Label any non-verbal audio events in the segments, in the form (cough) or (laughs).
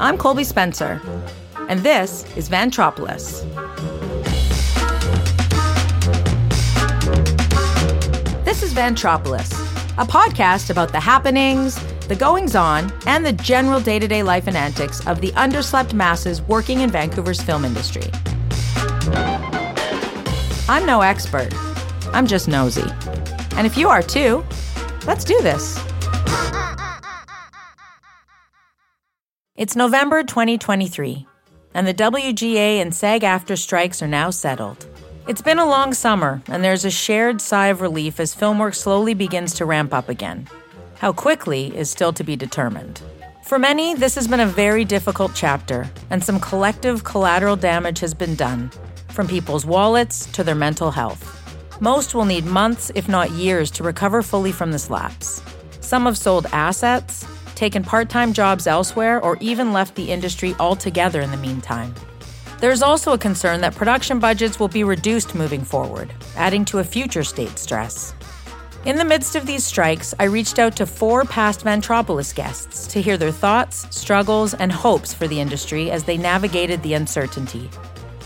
I'm Colby Spencer, and this is Vantropolis. This is Vantropolis, a podcast about the happenings, the goings on, and the general day to day life and antics of the underslept masses working in Vancouver's film industry. I'm no expert, I'm just nosy. And if you are too, let's do this. It's November 2023, and the WGA and SAG AFTRA strikes are now settled. It's been a long summer, and there's a shared sigh of relief as film work slowly begins to ramp up again. How quickly is still to be determined. For many, this has been a very difficult chapter, and some collective collateral damage has been done, from people's wallets to their mental health. Most will need months, if not years, to recover fully from this lapse. Some have sold assets, taken part time jobs elsewhere, or even left the industry altogether in the meantime. There's also a concern that production budgets will be reduced moving forward, adding to a future state stress. In the midst of these strikes, I reached out to four past Vantropolis guests to hear their thoughts, struggles, and hopes for the industry as they navigated the uncertainty.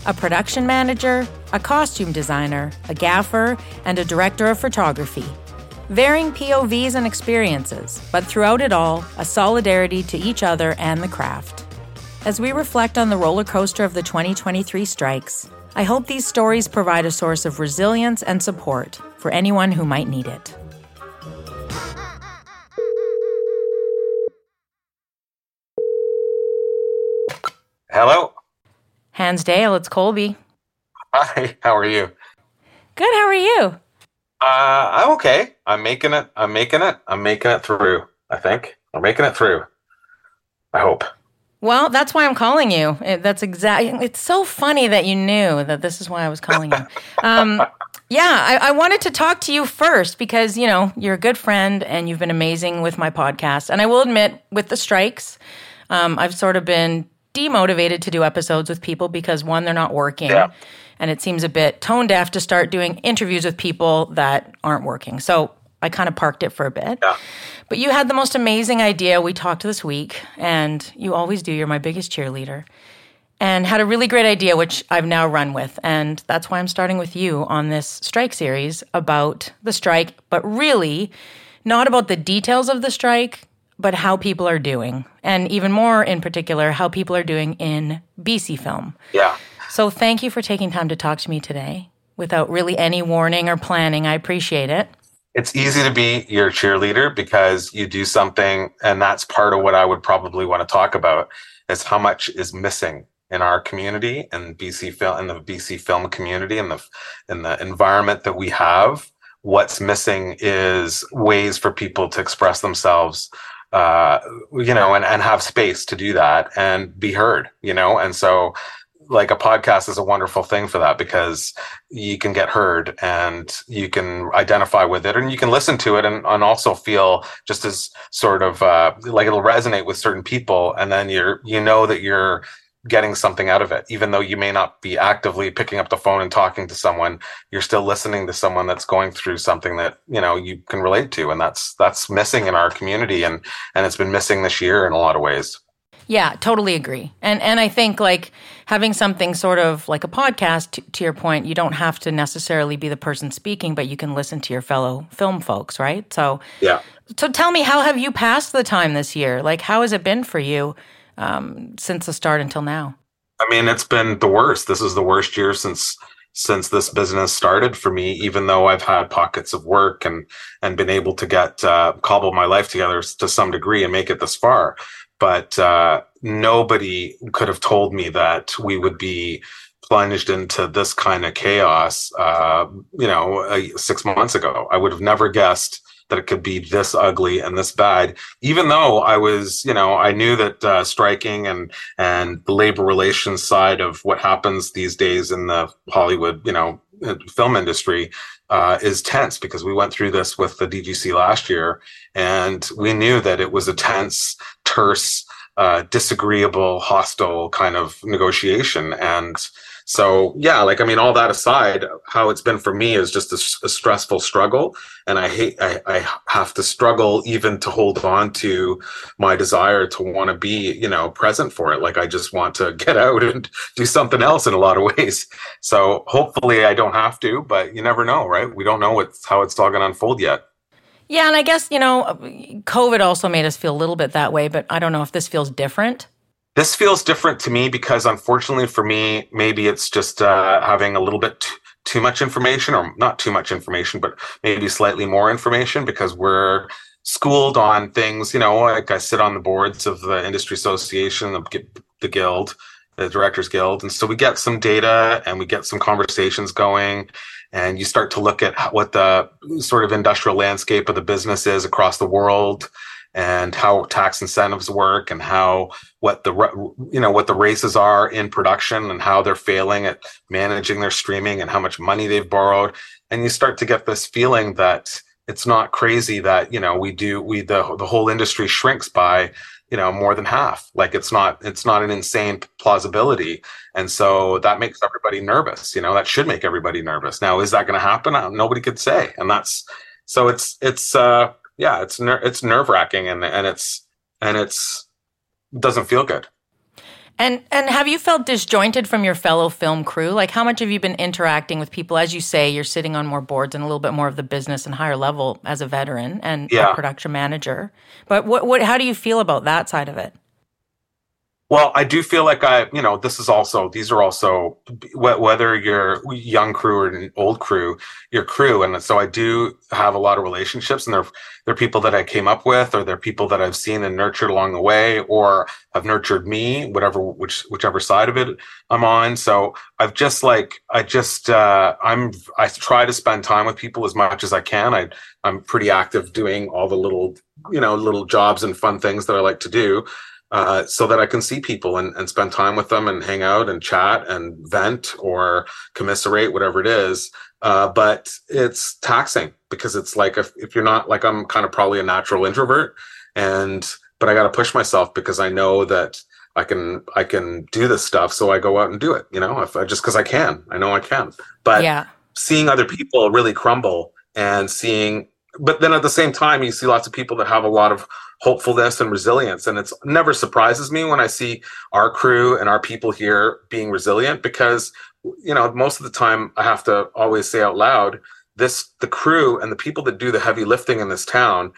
A production manager, a costume designer, a gaffer, and a director of photography varying POVs and experiences, but throughout it all, a solidarity to each other and the craft. As we reflect on the roller coaster of the 2023 strikes, I hope these stories provide a source of resilience and support for anyone who might need it. Hello. Hansdale, it's Colby. Hi, how are you? Good, how are you? Uh, I'm okay. I'm making it. I'm making it. I'm making it through. I think I'm making it through. I hope. Well, that's why I'm calling you. That's exactly. It's so funny that you knew that this is why I was calling you. (laughs) Um, yeah, I, I, wanted to talk to you first because you know you're a good friend and you've been amazing with my podcast. And I will admit, with the strikes, um, I've sort of been demotivated to do episodes with people because one, they're not working. Yeah and it seems a bit tone deaf to start doing interviews with people that aren't working. So I kind of parked it for a bit. Yeah. But you had the most amazing idea. We talked this week, and you always do. You're my biggest cheerleader. And had a really great idea, which I've now run with. And that's why I'm starting with you on this strike series about the strike, but really not about the details of the strike, but how people are doing. And even more in particular, how people are doing in BC film. Yeah. So thank you for taking time to talk to me today without really any warning or planning. I appreciate it. It's easy to be your cheerleader because you do something, and that's part of what I would probably want to talk about is how much is missing in our community and BC film in the BC film community and the in the environment that we have. What's missing is ways for people to express themselves uh, you know, and, and have space to do that and be heard, you know, and so like a podcast is a wonderful thing for that because you can get heard and you can identify with it and you can listen to it and, and also feel just as sort of uh, like it'll resonate with certain people and then you're you know that you're getting something out of it. Even though you may not be actively picking up the phone and talking to someone you're still listening to someone that's going through something that you know you can relate to and that's that's missing in our community and and it's been missing this year in a lot of ways yeah, totally agree. And and I think like having something sort of like a podcast to, to, your point, you don't have to necessarily be the person speaking, but you can listen to your fellow film folks, right? So Yeah. So tell me how have you passed the time this year? Like how has it been for you um, since the start until now? I mean, it's been the worst. This is the worst year since since this business started for me even though i've had pockets of work and and been able to get uh, cobble my life together to some degree and make it this far but uh, nobody could have told me that we would be plunged into this kind of chaos uh, you know uh, six months ago. I would have never guessed that it could be this ugly and this bad. Even though i was you know i knew that uh, striking and and the labor relations side of what happens these days in the hollywood you know uh, film industry uh, is tense because we went through this with the DGC last year, and we knew that it was a tense, terse, uh, disagreeable, hostile kind of negotiation. And So yeah, like I mean, all that aside, how it's been for me is just a, a stressful struggle, and I hate I, I have to struggle even to hold on to my desire to want to be you know present for it. Like I just want to (laughs) get out and do something else in a lot of ways. So hopefully I don't have to, but you never know, right? We don't know what's how it's all going to unfold yet. Yeah, and I guess, you know, COVID also made us feel a little bit that way, but I don't know if this feels different. This feels different to me because unfortunately for me, maybe it's just uh, having a little bit t- too much information or not too much information, but maybe slightly more information because we're schooled on things, you know, like I sit on the boards of the industry association, the, the guild, the directors guild. And so we get some data and we get some conversations going and you start to look at what the sort of industrial landscape of the business is across the world and how tax incentives work and how what the you know what the races are in production and how they're failing at managing their streaming and how much money they've borrowed. And you start to get this feeling that it's not crazy that you know we do we the the whole industry shrinks by you know more than half. Like it's not it's not an insane plausibility. And so that makes everybody nervous you know that should make everybody nervous. Now is that going to happen nobody could say. And that's so it's it's uh yeah it's ner- it's nerve wracking and and it's and it's doesn't feel good and and have you felt disjointed from your fellow film crew? Like how much have you been interacting with people? As you say, you're sitting on more boards and a little bit more of the business and higher level as a veteran and yeah. a production manager. But what what how do you feel about that side of it? Well, I do feel like I, you know, this is also these are also whether you're young crew or an old crew, your crew, and so I do have a lot of relationships, and they're they're people that I came up with, or they're people that I've seen and nurtured along the way, or have nurtured me, whatever which whichever side of it I'm on. So I've just like I just uh, I'm I try to spend time with people as much as I can. I I'm pretty active doing all the little you know little jobs and fun things that I like to do uh, so that I can see people and, and spend time with them and hang out and chat and vent or commiserate, whatever it is. Uh, but it's taxing because it's like if, if you're not like I'm kind of probably a natural introvert and but I got to push myself because I know that I can I can do this stuff so I go out and do it you know if I, just because I can I know I can but yeah. seeing other people really crumble and seeing but then at the same time you see lots of people that have a lot of hopefulness and resilience. And it's never surprises me when I see our crew and our people here being resilient because, you know, most of the time I have to always say out loud, this the crew and the people that do the heavy lifting in this town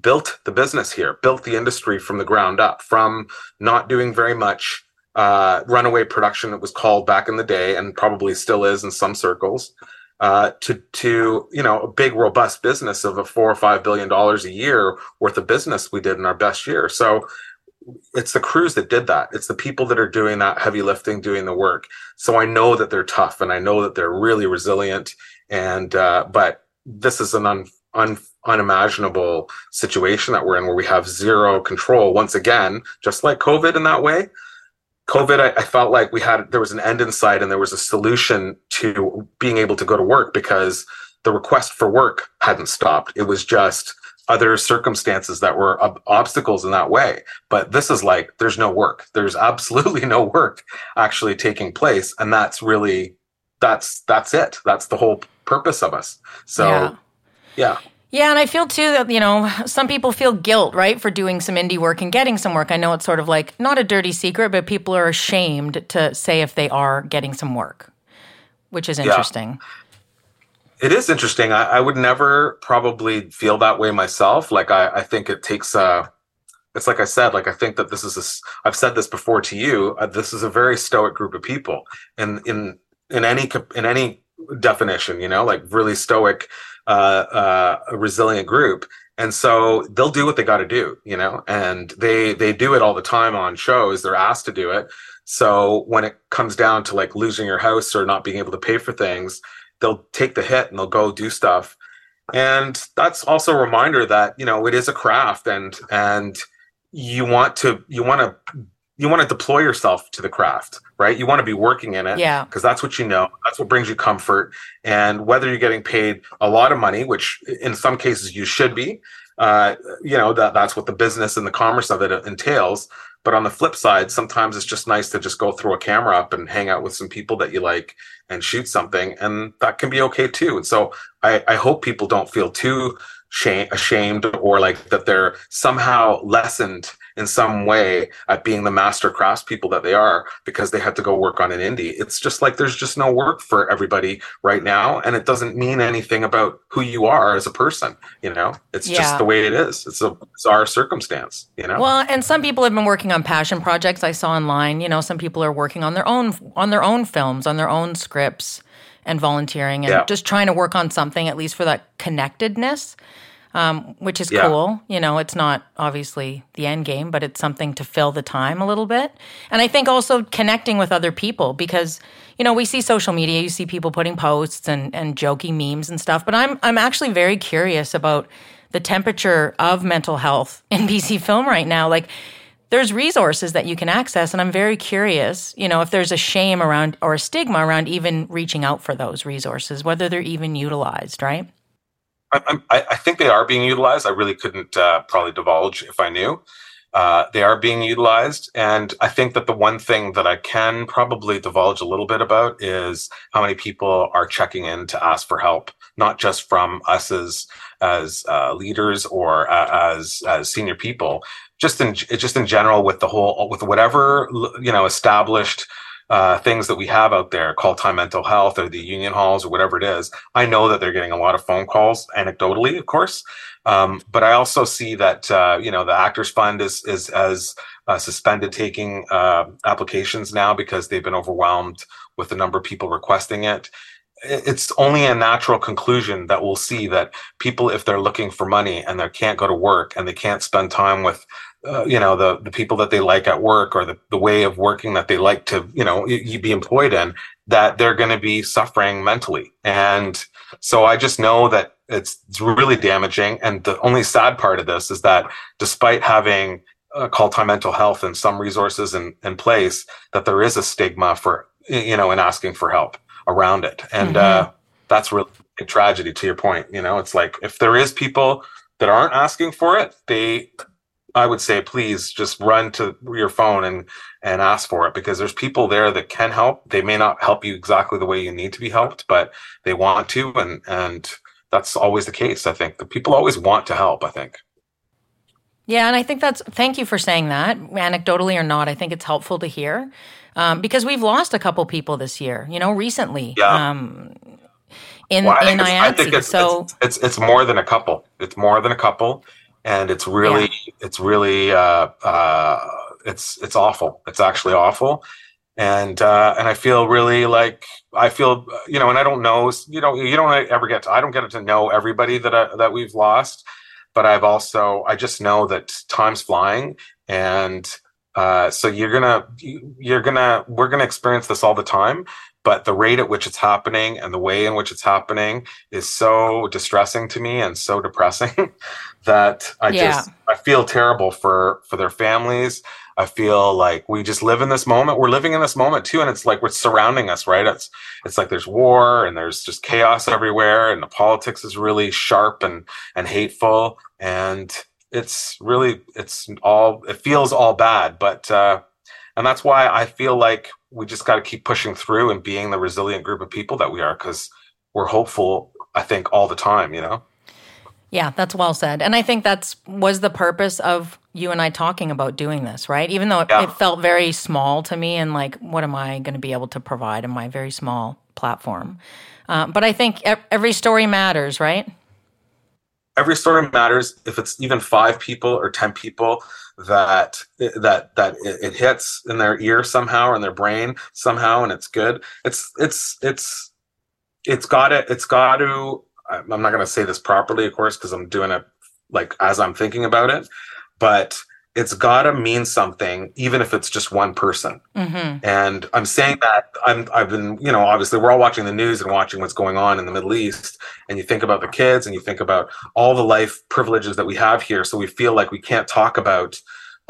built the business here, built the industry from the ground up, from not doing very much uh, runaway production that was called back in the day and probably still is in some circles uh, to to you know a big robust business of a four or five billion dollars a year worth of business we did in our best year. So it's the crews that did that. It's the people that are doing that heavy lifting, doing the work. So I know that they're tough and I know that they're really resilient. And uh, but this is an un, un, unimaginable situation that we're in where we have zero control once again, just like COVID in that way. COVID, I, I, felt like we had there was an end in sight and there was a solution to being able to go to work because the request for work hadn't stopped. It was just other circumstances that were ob- obstacles in that way. But this is like there's no work. There's (laughs) absolutely no work actually taking place, and that's really that's that's it. That's the whole purpose of us. So, yeah. yeah. Yeah, and I feel too that, you know, some people feel guilt, right, for doing some indie work and getting some work. I know it's sort of like not a dirty secret, but people are ashamed to say if they are getting some work, which is interesting. Yeah. It is interesting. I, I, would never probably feel that way myself. Like, I, I think it takes a, it's like I said, like, I think that this is a, I've said this before to you, uh, this is a very stoic group of people. In, in, in any, in any definition, you know, like really stoic uh, uh, a resilient group. And so they'll do what they got to do you know? And they they do it all the time on shows. They're asked to do it. So when it comes down to like losing your house or not being able to pay for things they'll take the hit and they'll go do stuff. And that's also a reminder that you know it is a craft and and you want to you want to you want to deploy yourself to the craft, right? You want to be working in it. Yeah. Because that's what you know. That's what brings you comfort. And whether you're getting paid a lot of money, which in some cases you should be, uh, you know, that that's what the business and the commerce of it entails. but on the flip side sometimes it's just nice to just go throw a camera up and hang out with some people that you like and shoot something and that can be okay too and so i, I hope people don't feel too shame, ashamed or like that they're somehow lessened in some way at being the master craftspeople that they are because they had to go work on an indie. It's just like there's just no work for everybody right now, and it doesn't mean anything about who you are as a person. You know, it's yeah. just the way it is. It's a our circumstance. You know. Well, and some people have been working on passion projects. I saw online. You know, some people are working on their own on their own films, on their own scripts, and volunteering, and yeah. just trying to work on something at least for that connectedness um, which is yeah. cool. You know, it's not obviously the end game, but it's something to fill the time a little bit. And I think also connecting with other people because you know we see social media, you see people putting posts and and jokey memes and stuff. But I'm I'm actually very curious about the temperature of mental health (laughs) in BC film right now. Like there's resources that you can access and i'm very curious you know if there's a shame around or a stigma around even reaching out for those resources whether they're even utilized right I, I, think they are being utilized. I really couldn't uh, probably divulge if I knew. Uh, they are being utilized. And I think that the one thing that I can probably divulge a little bit about is how many people are checking in to ask for help, not just from us as as uh, leaders or uh, as as senior people, just in just in general with the whole with whatever you know established uh, things that we have out there call time mental health or the union halls or whatever it is i know that they're getting a lot of phone calls anecdotally of course. Um, but i also see that uh, you know the actors fund is is as uh, suspended taking uh, applications now because they've been overwhelmed with the number of people requesting it. It's only a natural conclusion that we'll see that people if they're looking for money and they can't go to work and they can't spend time with uh, you know the the people that they like at work or the, the way of working that they like to you know you be employed in that they're going to be suffering mentally. And so i just know that it's, it's really damaging. And the only sad part of this is that despite having uh, call time mental health and some resources in, in place that there is a stigma for you know in asking for help around it. And mm-hmm. uh, that's really a tragedy to your point you know? It's like if there is people that aren't asking for it they I would say please just run to your phone and and ask for it because there's people there that can help. They may not help you exactly the way you need to be helped, but they want to and and that's always the case. I think the people always want to help, I think. Yeah, and I think that's thank you for saying that, anecdotally or not. I think it's helpful to hear um, because we've lost a couple people this year. You know, recently. Yeah. Um, in well, in IATSE. It's, so it's, it's, it's more than a couple. It's more than a couple, and it's really yeah. it's really uh, uh, it's it's awful. It's actually awful, and uh, and I feel really like I feel you know, and I don't know you know you don't ever get to I don't get to know everybody that I, that we've lost, but I've also I just know that time's flying and. Uh, so you're gonna you're gonna we're gonna experience this all the time but the rate at which it's happening and the way in which it's happening is so distressing to me and so depressing (laughs) that I yeah. just I feel terrible for for their families. I feel like we just live in this moment. We're living in this moment too, and it's like we're surrounding us, right? It's it's like there's war and there's just chaos everywhere, and the politics is really sharp and and hateful, and it's really it's all it feels all bad, but uh, and that's why I feel like we just got to keep pushing through and being the resilient group of people that we are because we're hopeful i think all the time you know? Yeah that's well said. And i think that's was the purpose of you and i talking about doing this right? Even though it, yeah. it felt very small to me and like what am i going to be able to provide in my very small platform? Uh, but i think every story matters right? Every story matters. If it's even five people or ten people that that that it, hits in their ear somehow or in their brain somehow and it's good. It's it's it's it's got to it's got to i'm not going to say this properly of course because i'm doing it like as i'm thinking about it but it's got to mean something even if it's just one person mm-hmm. and i'm saying that i'm i've been you know obviously we're all watching the news and watching what's going on in the middle east and you think about the kids and you think about all the life privileges that we have here so we feel like we can't talk about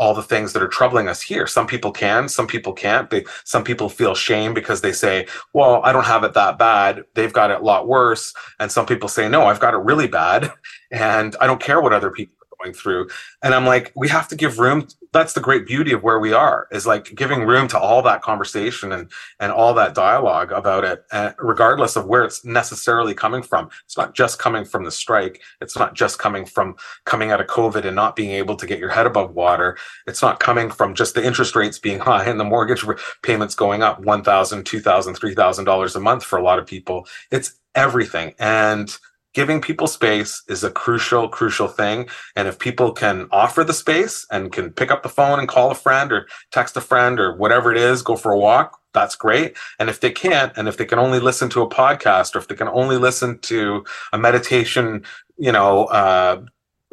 all the things that are troubling us here. Some people can, some people can't. They, some people feel shame because they say, well, I don't have it that bad. They've got it a lot worse. And some people say, no, I've got it really bad. (laughs) And I don't care what other people going through. And I'm like, we have to give room. That's the great beauty of where we are is like giving room to all that conversation and and all that dialogue about it, uh, regardless of where it's necessarily coming from. It's not just coming from the strike. It's not just coming from coming out of COVID and not being able to get your head above water. It's not coming from just the interest rates being (laughs) high and the mortgage payments going up one thousand, two thousand, three thousand dollars a month for a lot of people. It's everything and giving people space is a crucial crucial thing. And if people can offer the space and can pick up the phone and call a friend or text a friend or whatever it is go for a walk that's great. And if they can't and if they can only listen to a podcast or if they can only listen to a meditation you know uh,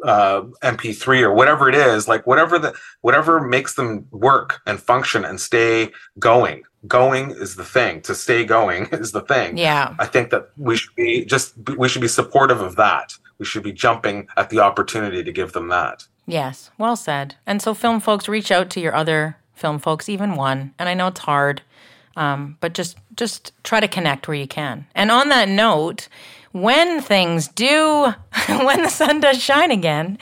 uh, mp3 or whatever it is like whatever the whatever makes them work and function and stay going going is the thing. To stay going (laughs) is the thing. Yeah. I think that we should be just we should be supportive of that. We should be jumping at the opportunity to give them that. Yes. Well said. And so film folks reach out to your other film folks even one. And i know it's hard um, but just just try to connect where you can. And on that note when things do (laughs) when the sun does shine again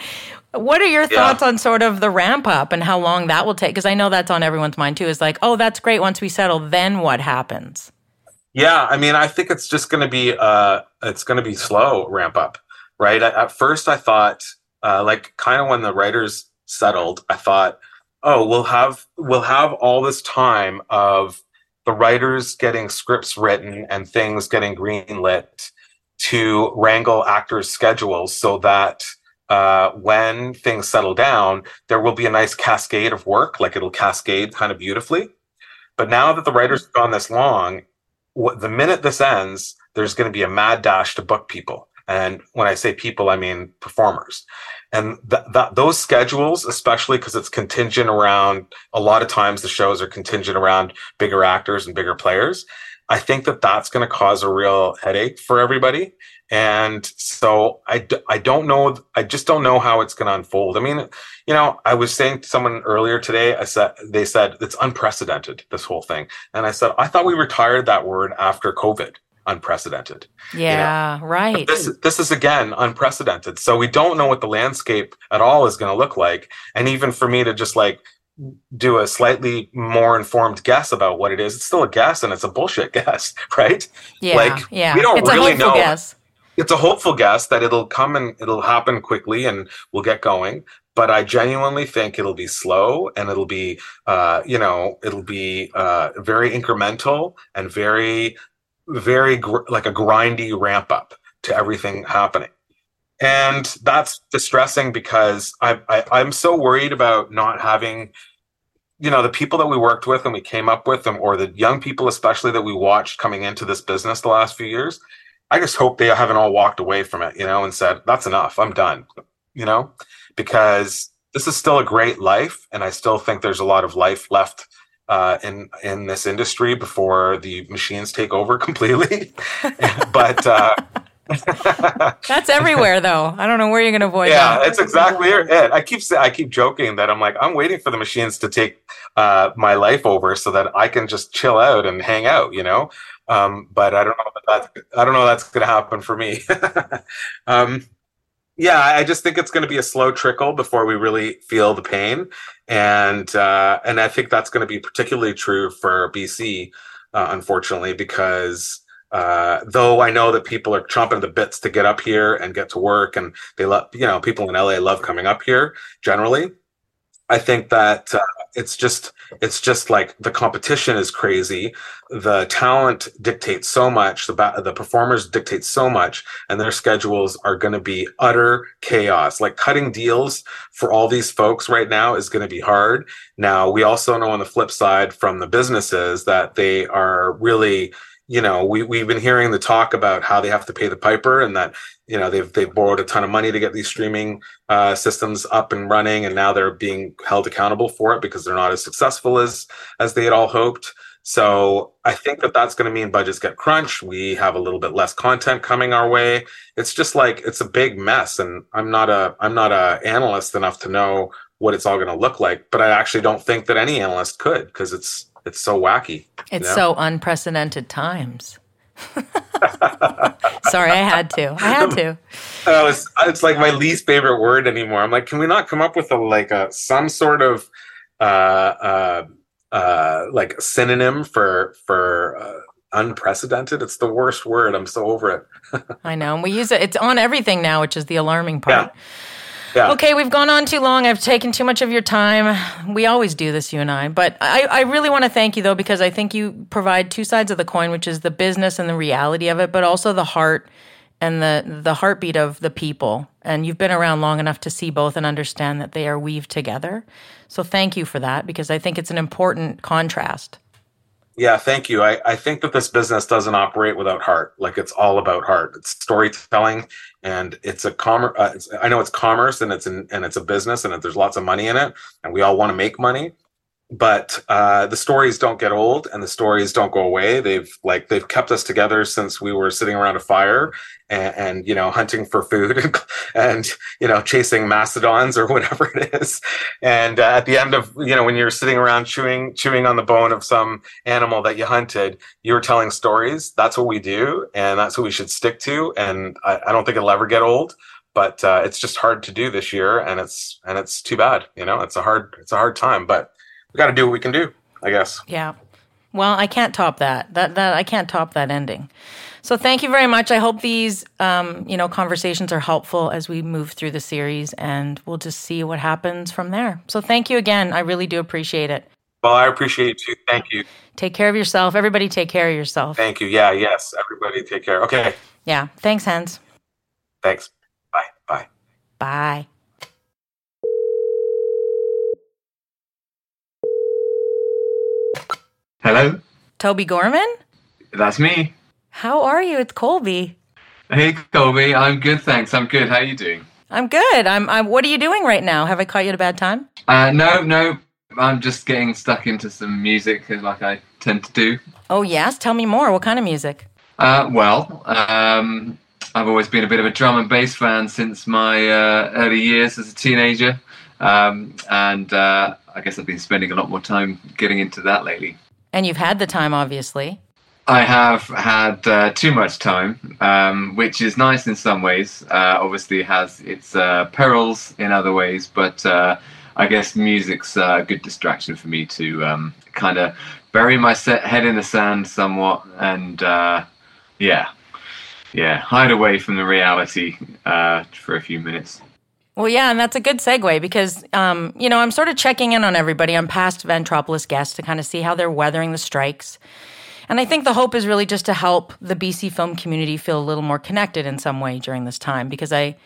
what are your thoughts on sort of the ramp up and how long that will take? Because I know that's on everyone's mind too. Is like, oh, that's great. Once we settle, then what happens? Yeah, I mean, I think it's just going to be uh, it's going to be slow ramp up, right? At first, I thought uh, like kind of when the writers settled, I thought, oh, we'll have we'll have all this time of the writers getting scripts written and things getting greenlit to wrangle actors' schedules so that uh, when things settle down, there will be a nice cascade of work, like it'll cascade kind of beautifully. But now that the writers have gone this long, what, the minute this ends, there's going to be a mad dash to book people. And when I say people, I mean performers. And th- th- those schedules, especially because it's contingent around a lot of times the shows are contingent around bigger actors and bigger players. I think that that's going to cause a real headache for everybody. And so I, I don't know. I just don't know how it's going to unfold. I mean, you know, I was saying to someone earlier today, I said, they said it's unprecedented, this whole thing. And I said, I thought we retired that word after COVID unprecedented. Yeah, you know? right. But this this is again unprecedented. So we don't know what the landscape at all is going to look like. And even for me to just like do a slightly more informed guess about what it is, it's still a guess and it's a bullshit (laughs) guess, right? Yeah, like yeah. we don't it's really know. Guess it's a hopeful guess that it'll come and it'll happen quickly and we'll get going but i genuinely think it'll be slow and it'll be uh, you know it'll be uh, very incremental and very very gr- like a grindy ramp up to everything happening and that's distressing because I, I i'm so worried about not having you know the people that we worked with and we came up with them or the young people especially that we watched coming into this business the last few years I just hope they haven't all walked away from it, you know, and said, that's enough. I'm done, you know, because this is still a great life. And I still think there's a lot of life left uh, in in this industry before the machines take over (laughs) completely. (laughs) but uh, (laughs) that's everywhere, though. I don't know where you're going to avoid. Yeah, that. it's exactly it. I keep I keep joking that I'm like I'm waiting for the machines to take uh, my life over so that I can just chill out and hang out. You know, um, but I don't know that that's, I don't know that's going to happen for me. (laughs) um, yeah, I just think it's going to be a slow trickle before we really feel the pain, and uh, and I think that's going to be particularly true for BC, uh, unfortunately, because uh, though I know that people are chomping the bits to get up here and get to work, and they love, you know, people in LA love coming up here generally. I think that uh, it's just it's just like the competition is crazy. The talent dictates so much. The the performers dictate so much, and their schedules are going to be utter chaos. Like cutting deals for all these folks right now is going to be hard. Now we also know on the flip side from the businesses that they are really you know, we, we've been hearing the talk about how they have to pay the piper and that, you know, they've, they've borrowed a ton of money to get these streaming uh, systems up and running. And now they're being held accountable for it because they're not as successful as, as they had all hoped. So I think that that's going to mean budgets get crunched. We have a little bit less content coming our way. It's just like, it's a big mess. And I'm not a, I'm not a analyst enough to know what it's all going to look like, but I actually don't think that any analyst could because it's, it's so wacky. It's you know? so unprecedented times. (laughs) Sorry, I had to. I had to. (laughs) Oh, it's, it's like my least favorite word anymore. I'm like, can we not come up with a like a some sort of uh uh uh like synonym for for uh, unprecedented? It's the worst word. I'm so over it. (laughs) I know. And we use it. It's on everything now, which is the alarming part. Yeah. Yeah. Okay, we've gone on too long. I've taken too much of your time. We always do this, you and I. But I, I really want to thank you, though, because I think you provide two sides of the coin, which is the business and the reality of it, but also the heart and the the heartbeat of the people. And you've been around long enough to see both and understand that they are weaved together. So thank you for that, because I think it's an important contrast. Yeah, thank you. I, I think that this business doesn't operate without heart. Like it's all about heart. It's storytelling, and it's a commerce. Uh, I know it's commerce, and it's in, and it's a business, and there's lots of money in it, and we all want to make money but uh, the stories don't get old and the stories don't go away. They've like they've kept us together since we were sitting around a fire and, and you know hunting for food and, (laughs) you know chasing mastodons or (laughs) whatever it is. And uh, at the end of you know when you're sitting around chewing chewing on the bone of some animal that you hunted you're telling stories. That's what we do and that's what we should stick to. And i, I don't think it'll ever get old but uh, it's just hard to do this year and it's and it's too bad you know? It's a hard it's a hard time but we got to do what we can do, I guess. Yeah. Well, I can't top that. That that I can't top that ending. So thank you very much. I hope these um, you know conversations are helpful as we move through the series, and we'll just see what happens from there. So thank you again. I really do appreciate it. Well, I appreciate it too. Thank you. Take care of yourself. Everybody, take care of yourself. Thank you. Yeah. Yes. Everybody, take care. Okay. Yeah. Thanks, Hans. Thanks. Bye. Bye. Bye. Hello, Toby Gorman. that's me. How are you? It's Colby. Hey, Colby. I'm good, thanks. I'm good. How are you doing? I'm good. I'm. I'm. What are you doing right now? Have I caught you at a bad time? Uh, no, no. I'm just getting stuck into some music, like I tend to do. Oh yes. Tell me more. What kind of music? Uh, well, um, I've always been a bit of a drum and bass fan since my uh, early years as a teenager, um, and uh, I guess I've been spending a lot more time getting into that lately. And you've had the time, obviously. I have had uh, too much time, um, which is nice in some ways. Uh, obviously, has its uh, perils in other ways, but uh, I guess music's a good distraction for me to um, kind of bury my head in the sand somewhat, and uh, yeah, yeah, hide away from the reality uh, for a few minutes. Well, yeah, and that's a good segue because, um, you know, I'm sort of checking in on everybody. I'm past Vantropolis guests to kind of see how they're weathering the strikes. And I think the hope is really just to help the BC film community feel a little more connected in some way during this time because I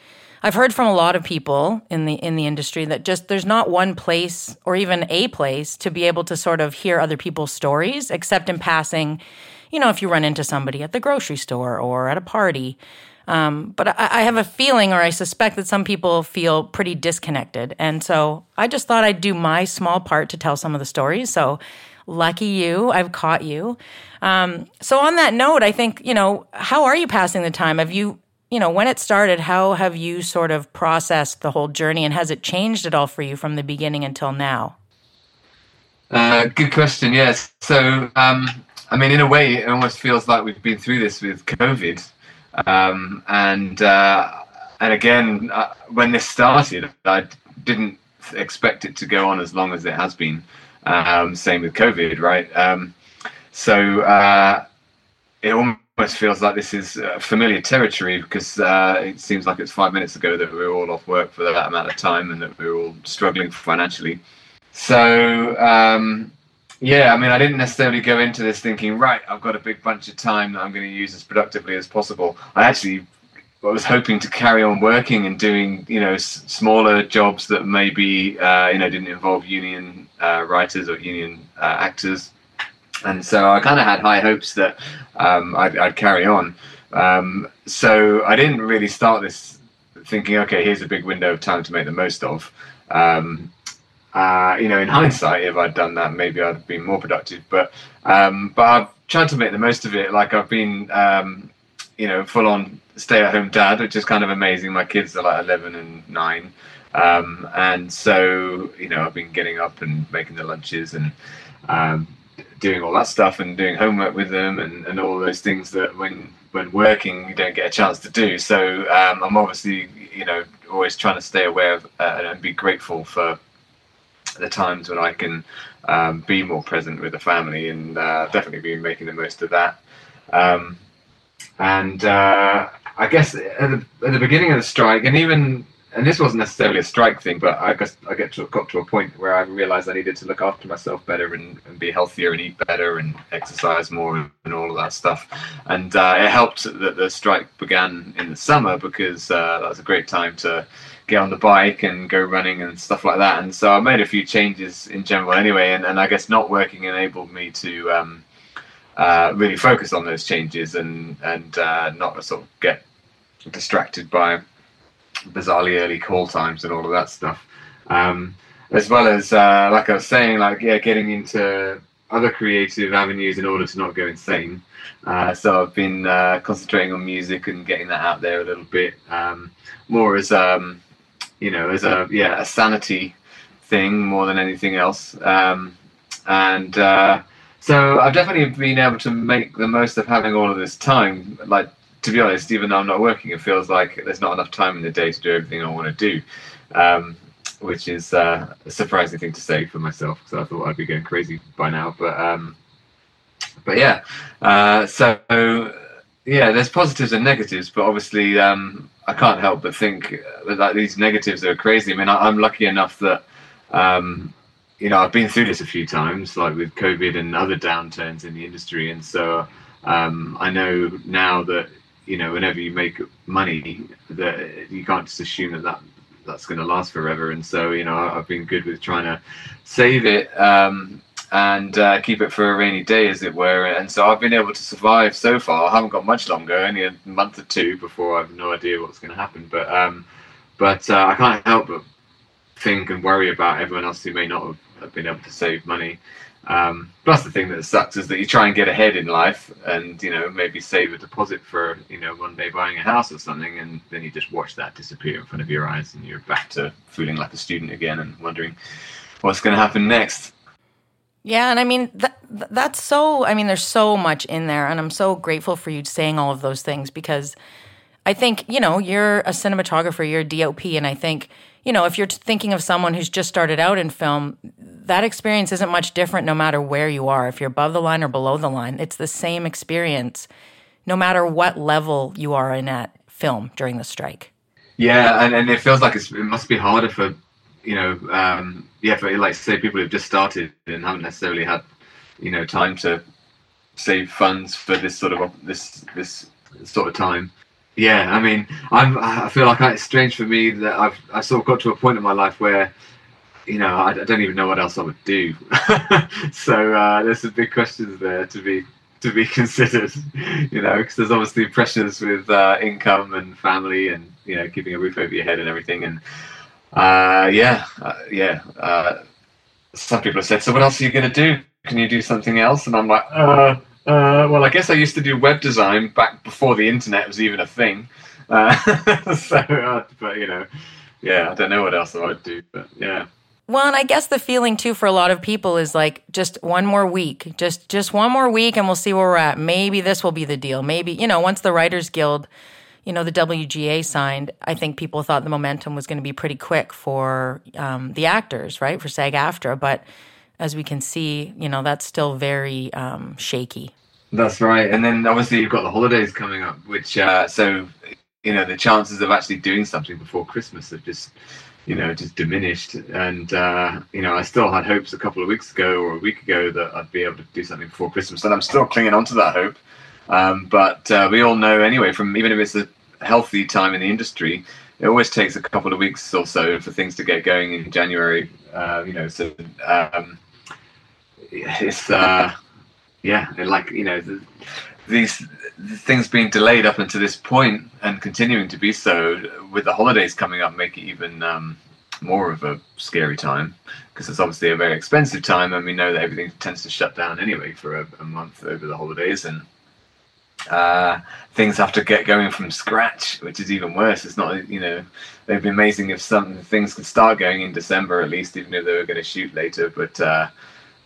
I've heard from a lot of people in the in the industry that just there's not one place or even a place to be able to sort of hear other people's stories except in passing, you know, if you run into somebody at the grocery store or at a party. Um, but I, I have a feeling, or I suspect, that some people feel pretty disconnected. And so I just thought I'd do my small part to tell some of the stories. So lucky you, I've caught you. Um, so on that note, I think, you know, how are you passing the time? Have you, you know, when it started, how have you sort of processed the whole journey and has it changed at all for you from the beginning until now? Uh, good question. Yes. So, um, I mean, in a way, it almost feels like we've been through this with COVID, um, and uh, and again, uh, when this started, I didn't expect it to go on as long as it has been. Um, same with COVID, right? Um, so uh, it almost feels like this is uh, familiar territory because uh, it seems like it's five minutes ago that we were all off work for that amount of time and that we were all struggling financially. So um, yeah, I mean, I didn't necessarily go into this thinking, right, I've got a big bunch of time that I'm going to use as productively as possible. I actually was hoping to carry on working and doing, you know, s- smaller jobs that maybe, uh, you know, didn't involve union uh, writers or union uh, actors. And so I kind of had high hopes that um, I'd, I'd, carry on. Um, so I didn't really start this thinking, okay, here's a big window of time to make the most of. Um, uh, you know, in (laughs) hindsight, if I'd done that, maybe I'd have been more productive. But um, but I've tried to make the most of it. Like I've been, um, you know, full on stay at home dad, which is kind of amazing. My kids are like eleven and nine, um, and so you know, I've been getting up and making the lunches and um, doing all that stuff and doing homework with them and, and all those things that when when working you don't get a chance to do. So um, I'm obviously you know always trying to stay aware of uh, and be grateful for the times when I can um, be more present with the family and uh, definitely be making the most of that. Um, and uh, I guess at the, at the beginning of the strike, and even and this wasn't necessarily a strike thing, but I guess I get to got to a point where I realized I needed to look after myself better and, and be healthier and eat better and exercise more and all of that stuff. And uh, it helped that the strike began in the summer because uh, that was a great time to get on the bike and go running and stuff like that. And so I made a few changes in general anyway, and, and I guess not working enabled me to um, uh, really focus on those changes and and uh, not sort of get distracted by bizarrely early call times and all of that stuff. Um, as well as, uh, like I was saying, like yeah, getting into other creative avenues in order to not go insane. Uh, so I've been uh, concentrating on music and getting that out there a little bit um, more as um, you know as a yeah a sanity thing more than anything else. Um, and uh, so I've definitely been able to make the most of having all of this time. Like to be honest, even though I'm not working, it feels like there's not enough time in the day to do everything I want to do, um, which is uh, a surprising thing to say for myself because I thought I'd be going crazy by now. But um, but yeah, uh, so yeah, there's positives and negatives, but obviously um, I can't help but think that these negatives are crazy. I mean, I, am lucky enough that um, you know I've been through this a few times, like with COVID and other downturns in the industry, and so um, I know now that you know, whenever you make money, that you can't just assume that, that that's going to last forever. And so, you know, I've been good with trying to save it um, and uh, keep it for a rainy day, as it were. And so I've been able to survive so far. I haven't got much longer, only a month or two before I have no idea what's going to happen. But um, but uh, I can't help but think and worry about everyone else who may not have, have been able to save money. Um, plus, the thing that sucks is that you try and get ahead in life, and you know maybe save a deposit for you know one day buying a house or something, and then you just watch that disappear in front of your eyes, and you're back to feeling like a student again and wondering what's going to happen next. Yeah, and I mean that that's so. I mean, there's so much in there, and I'm so grateful for you saying all of those things because I think you know you're a cinematographer, you're a DOP, and I think you know if you're thinking of someone who's just started out in film, that experience isn't much different no matter where you are. If you're above the line or below the line, it's the same experience no matter what level you are in at film during the strike. Yeah, and, and it feels like it must be harder for, you know, um, yeah, for like say people who've just started and haven't necessarily had, you know, time to save funds for this sort of this this sort of time. Yeah, I mean, I'm I feel like it's strange for me that I've I sort of got to a point in my life where you know, I, I, don't even know what else I would do. (laughs) so uh, there's some big questions there to be to be (laughs) considered. You know, because there's obviously pressures with uh, income and family, and you know, keeping a roof over your head and everything. And uh, yeah, uh, yeah. Uh, some people have said, "So what else are you going to do? Can you do something else?" And I'm like, uh, "Well, I guess I used to do web design back before the internet was even a thing." (laughs) so, but you know, yeah, I don't know what else I would do, but yeah. Well, and I guess the feeling too for a lot of people is like just one more week, just just one more week, and we'll see where we're at. Maybe this will be the deal. Maybe you know, once the Writers Guild, you know, the WGA signed, I think people thought the momentum was going to be pretty quick for um, the actors, right, for SAG-AFTRA. But as we can see, you know, that's still very um, shaky. That's right, and then obviously you've got the holidays coming up, which uh, so you know the chances of actually doing something before Christmas have just you know, just diminished. And uh, you know, I still had hopes a couple of weeks ago or a week ago that I'd be able to do something before Christmas, and I'm still clinging on to that hope. Um, but uh, we all know anyway, from even if it's a healthy time in the industry, it always takes a couple of weeks or so for things to get going in January. Uh, you know, so um, it's uh, yeah, like you know, the, these things being delayed up until this point and continuing to be so with the holidays coming up make it even um, more of a scary time because it's obviously a very expensive time and we know that everything tends to shut down anyway for a, a month over the holidays and uh, things have to get going from scratch which is even worse it's not you know they'd be amazing if some things could start going in december at least even if they were going to shoot later but uh,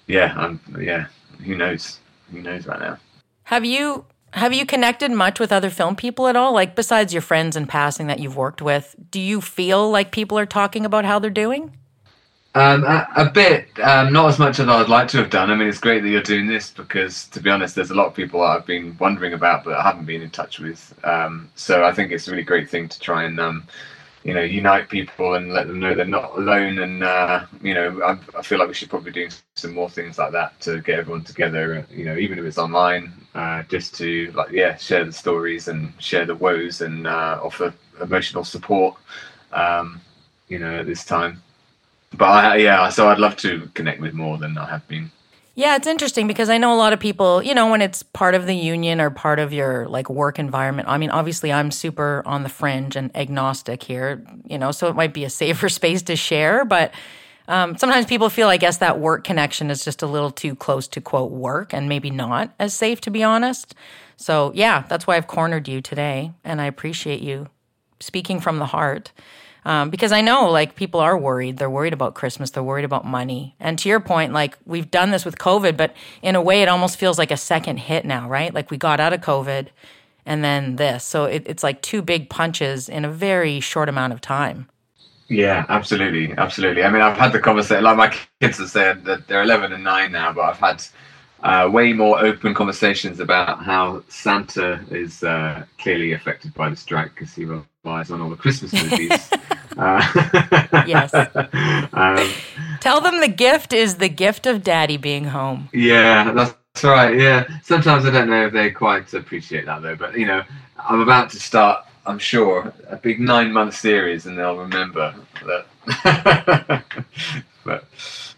yeah i'm yeah who knows? Who knows right now? Have you have you connected much with other film people at all? Like besides your friends in passing that you've worked with, do you feel like people are talking about how they're doing? Um, a, a, bit, um, not as much as I'd like to have done. I mean, it's great that you're doing this because, to be honest, there's a lot of people that I've been wondering about but I haven't been in touch with. Um, so I think it's a really great thing to try and, um, you know, unite people and let them know they're not alone. And uh, you know, I, I, feel like we should probably do some more things like that to get everyone together. You know, even if it's online, uh, just to like, yeah, share the stories and share the woes and uh, offer emotional support. Um, you know, at this time but I, yeah, so I'd love to connect with more than I have been. Yeah, it's interesting because I know a lot of people, you know, when it's part of the union or part of your like work environment. I mean, obviously I'm super on the fringe and agnostic here, you know, so it might be a safer (laughs) space to share, but um, sometimes people feel, I guess, that work connection is just a little too close to quote work and maybe not as safe, to be honest. So, yeah, that's why I've cornered you today. And I appreciate you speaking from the heart. Um, because I know like people are worried. They're worried about Christmas. They're worried about money. And to your point, like we've done this with COVID, but in a way, it almost feels like a second hit now, right? Like we got out of COVID and then this. So it, it's like two big punches in a very short amount of time. Yeah, absolutely, absolutely. I mean, I've had the conversation. Like my kids have said that they're 11 and 9 now, but I've had uh, way more open conversations about how Santa is uh, clearly affected by the strike because he on all the Christmas movies. (laughs) Uh, yes. (laughs) Um, Tell them the gift is the gift of daddy being home. Yeah, that's right. Yeah. Sometimes I don't know if they quite appreciate that though, but you know, I'm about to start, I'm sure, a big nine month series and they'll remember that. (laughs) but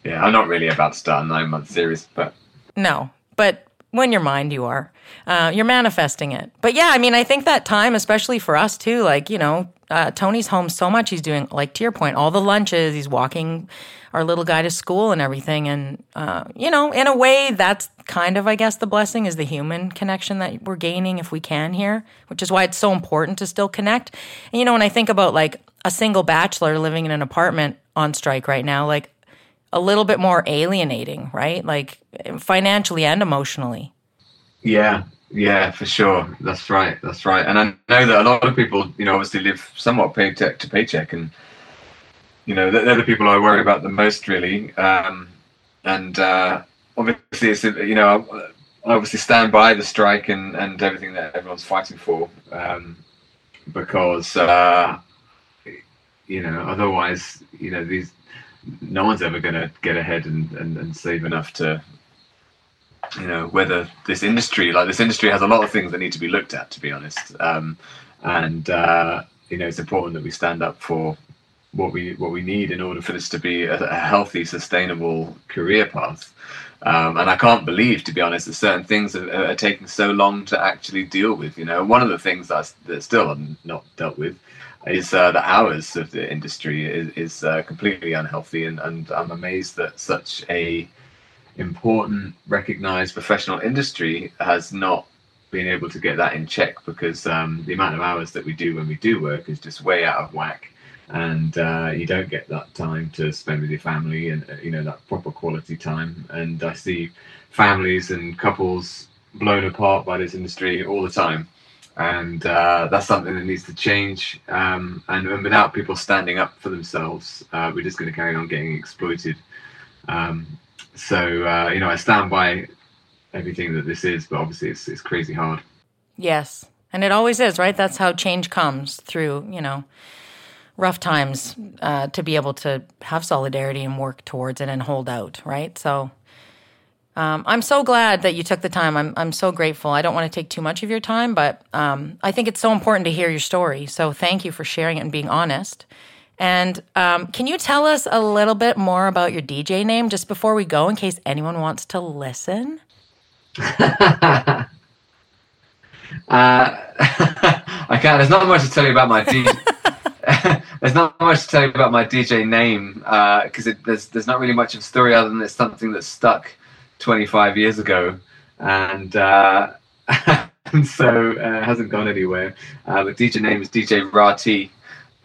yeah, I'm not really about to start a nine month series, but. No, but when your mind you are uh, you're manifesting it. But yeah i mean i think that time especially for us too like you know uh, tony's home so much he's doing like to your point all the lunches he's walking our little guy to school and everything. And uh, you know in a way that's kind of i guess the blessing is the human connection that we're gaining if we can here which is why it's so important to still connect. And you know when i think about like a single bachelor living in an apartment on strike right now like a little bit more alienating, right? Like financially and emotionally. Yeah, yeah, for sure. That's right. That's right. And I know that a lot of people, you know, obviously live somewhat paycheck to paycheck, and you know, they're the people I worry about the most, really. Um, and uh, obviously, it's you know, I obviously stand by the strike and and everything that everyone's fighting for, um, because uh, you know, otherwise, you know, these no one's ever going to get ahead and, and, and save enough to you know whether this industry. Like this industry has a lot of things that need to be looked at to be honest. Um, and uh, you know it's important that we stand up for what we what we need in order for this to be a, a healthy sustainable career path. Um, and I can't believe, to be honest, that certain things are, are, taking so long to actually deal with. You know, one of the things that's, that's still not dealt with is uh, the hours of the industry is, is uh, completely unhealthy, and, and I'm amazed that such a important, recognized professional industry has not been able to get that in check because um, the amount of hours that we do when we do work is just way out of whack. And uh, you don't get that time to spend with your family and uh, you know that proper quality time. And i see families and couples blown apart by this industry all the time and uh, that's something that needs to change. Um, and, and, without people standing up for themselves, uh, we're just going to carry on getting exploited. Um, so uh, you know, I stand by everything that this is, but obviously it's it's crazy hard. Yes, and it always is, right? That's how change comes through. You know. Rough times uh, to be able to have solidarity and work towards it and hold out, right? So, um, I'm so glad that you took the time. I'm, I'm so grateful. I don't want to take too much of your time, but um, I think it's so important to hear your story. So thank you for sharing it and being honest. And um, can you tell us a little bit more about your DJ name just before we go, in case anyone wants to listen? (laughs) uh, (laughs) I can't. There's not much to tell you about my DJ. (laughs) there's not much to tell you about my DJ name because uh, there's there's not really much of a story other than it's something that's stuck 25 years ago, and uh, (laughs) and so uh, hasn't gone anywhere. Uh, the DJ name is DJ Raatee,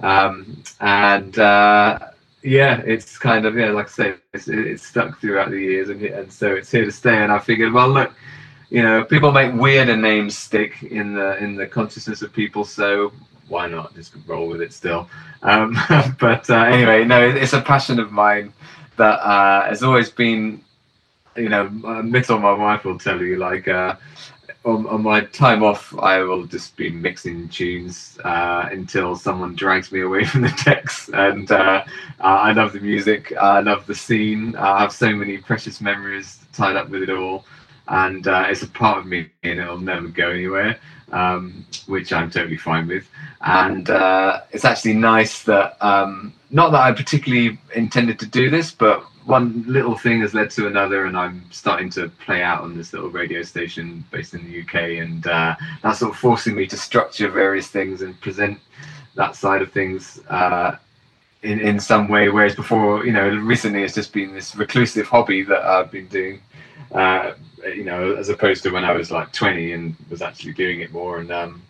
um, and uh, yeah, it's kind of yeah, like I say, it's, it's stuck throughout the years, and and so it's here to stay. And I figured, well, look, you know, people make weirder names stick in the in the consciousness of people, so why not just roll with it still? Um, (laughs) but uh, anyway, no, it's a passion of mine that uh, has always been, you know, Mitchell, my wife will tell you, like. Uh, on, on, my time off, I will just be mixing tunes uh, until someone drags me away (laughs) from the decks. And uh, I love the music. I love the scene. I have so many precious memories tied up with it all, and uh, it's a part of me, and it'll never go anywhere. Um, which I'm totally fine with. And uh, it's actually nice that, um, not that I particularly intended to do this, but one little thing has led to another, and I'm starting to play out on this little radio station based in the UK, and uh, that's sort of forcing me to structure various things and present that side of things uh, in in some way. Whereas before, you know, recently it's just been this reclusive hobby that I've been doing. Uh, you know, as opposed to when I was like 20 and was actually doing it more. And um,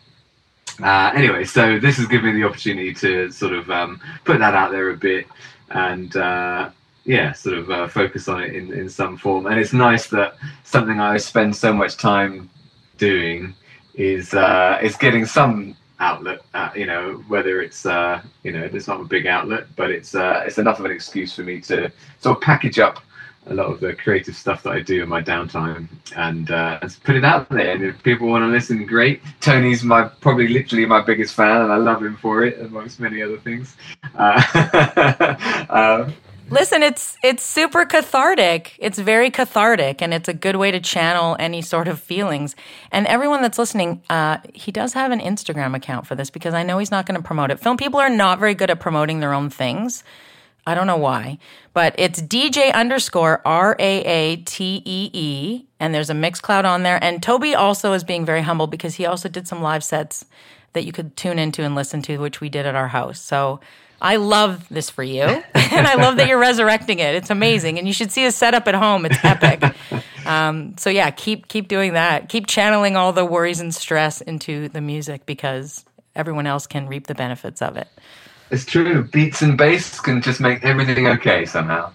uh, anyway, so this has given me the opportunity to sort of um, put that out there a bit and uh, yeah, sort of uh, focus on it in, in some form. And it's nice that something I spend so much time doing is uh, is getting some outlet. Uh, you know, whether it's uh, you know it's not a big outlet, but it's uh, it's enough of an excuse for me to sort of package up a lot of the creative stuff that I do in my downtime and, uh, put it out there. And if people want to listen, great. Tony's my probably literally my biggest fan, and I love him for it, amongst many other things. Uh, (laughs) um, Listen, it's it's super cathartic. It's very cathartic, and it's a good way to channel any sort of feelings. And everyone that's listening, uh, he does have an Instagram account for this because I know he's not going to promote it. Film people are not very good at promoting their own things. I don't know why, but it's DJ underscore R A A T E E, and there's a Mixcloud on there. And Toby also is being very humble because he also did some live sets that you could tune into and listen to, which we did at our house. So I love this for you. (laughs) and I love that you're resurrecting it. It's amazing. And you should see a setup at home. It's epic. (laughs) Um, so yeah, keep keep doing that. Keep channeling all the worries and stress into the music because everyone else can reap the benefits of it. It's true. Beats and bass can just make everything okay somehow.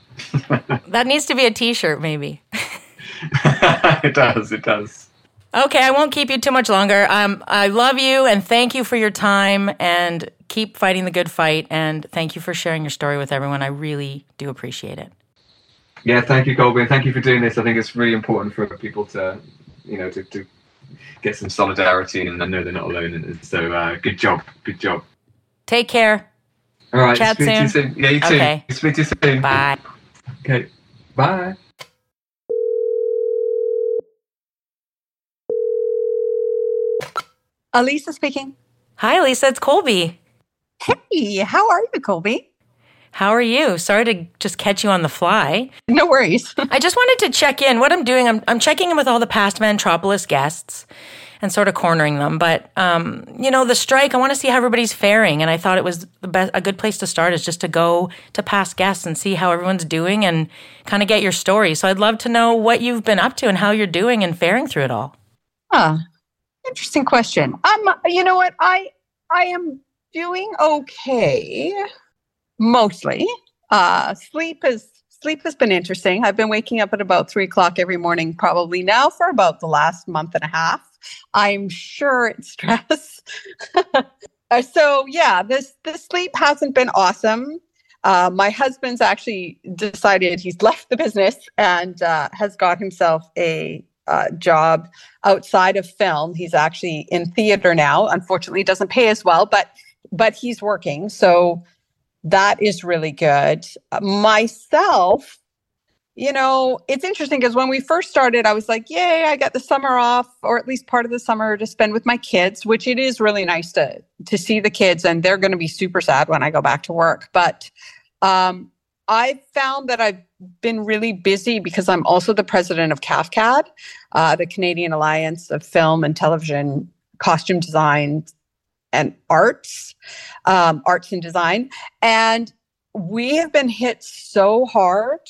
(laughs) that needs to be a t-shirt maybe. it does. It does. Okay, I won't keep you too much longer. Um, I love you and thank you for your time and keep fighting the good fight. And thank you for sharing your story with everyone. I really do appreciate it. Yeah, thank you, Colby, and thank you for doing this. I think it's really important for people to, you know, to, to get some solidarity and I know they're not alone. And so, uh, good job, good job. Take care. All right. Chat soon. soon. Yeah, you too. Okay. Speak to you soon. Bye. Okay. Bye. Elisa speaking. Hi, Lisa. It's Colby. Hey, how are you, Colby? How are you? Sorry to just catch you on the fly. No worries. (laughs) I just wanted to check in. What I'm doing, I'm, I'm checking in with all the past Vantropolis guests and sort of cornering them. But um, you know, the strike, I want to see how everybody's faring, and I thought it was the best, a good place to start is just to go to past guests and see how everyone's doing and kind of get your story. So I'd love to know what you've been up to and how you're doing and faring through it all. Ah, interesting question. Um, you know what, I I am doing okay, mostly. Uh, sleep is sleep has been interesting. I've been waking up at about three o'clock every morning, probably now for about the last month and a half. I'm sure it's (laughs) stress. Uh, so yeah, this the sleep hasn't been awesome. Uh, my husband's actually decided he's (laughs) left the business and uh, has got himself a uh, job outside of film. He's actually in theater now. Unfortunately, doesn't pay as well, but but he's working. So that is really good. Uh, myself, you know, it's interesting because when we first started, I was like, yay, I got the summer off, or at least part of the summer to spend with my kids, which it is really nice to to see the kids, and they're going to be super sad when I go back to work. But um, I found that I've been really busy because I'm also the president of CAFCAD, uh, the Canadian Alliance of Film and Television Costume Design and Arts, um, Arts and Design. And we have been hit so hard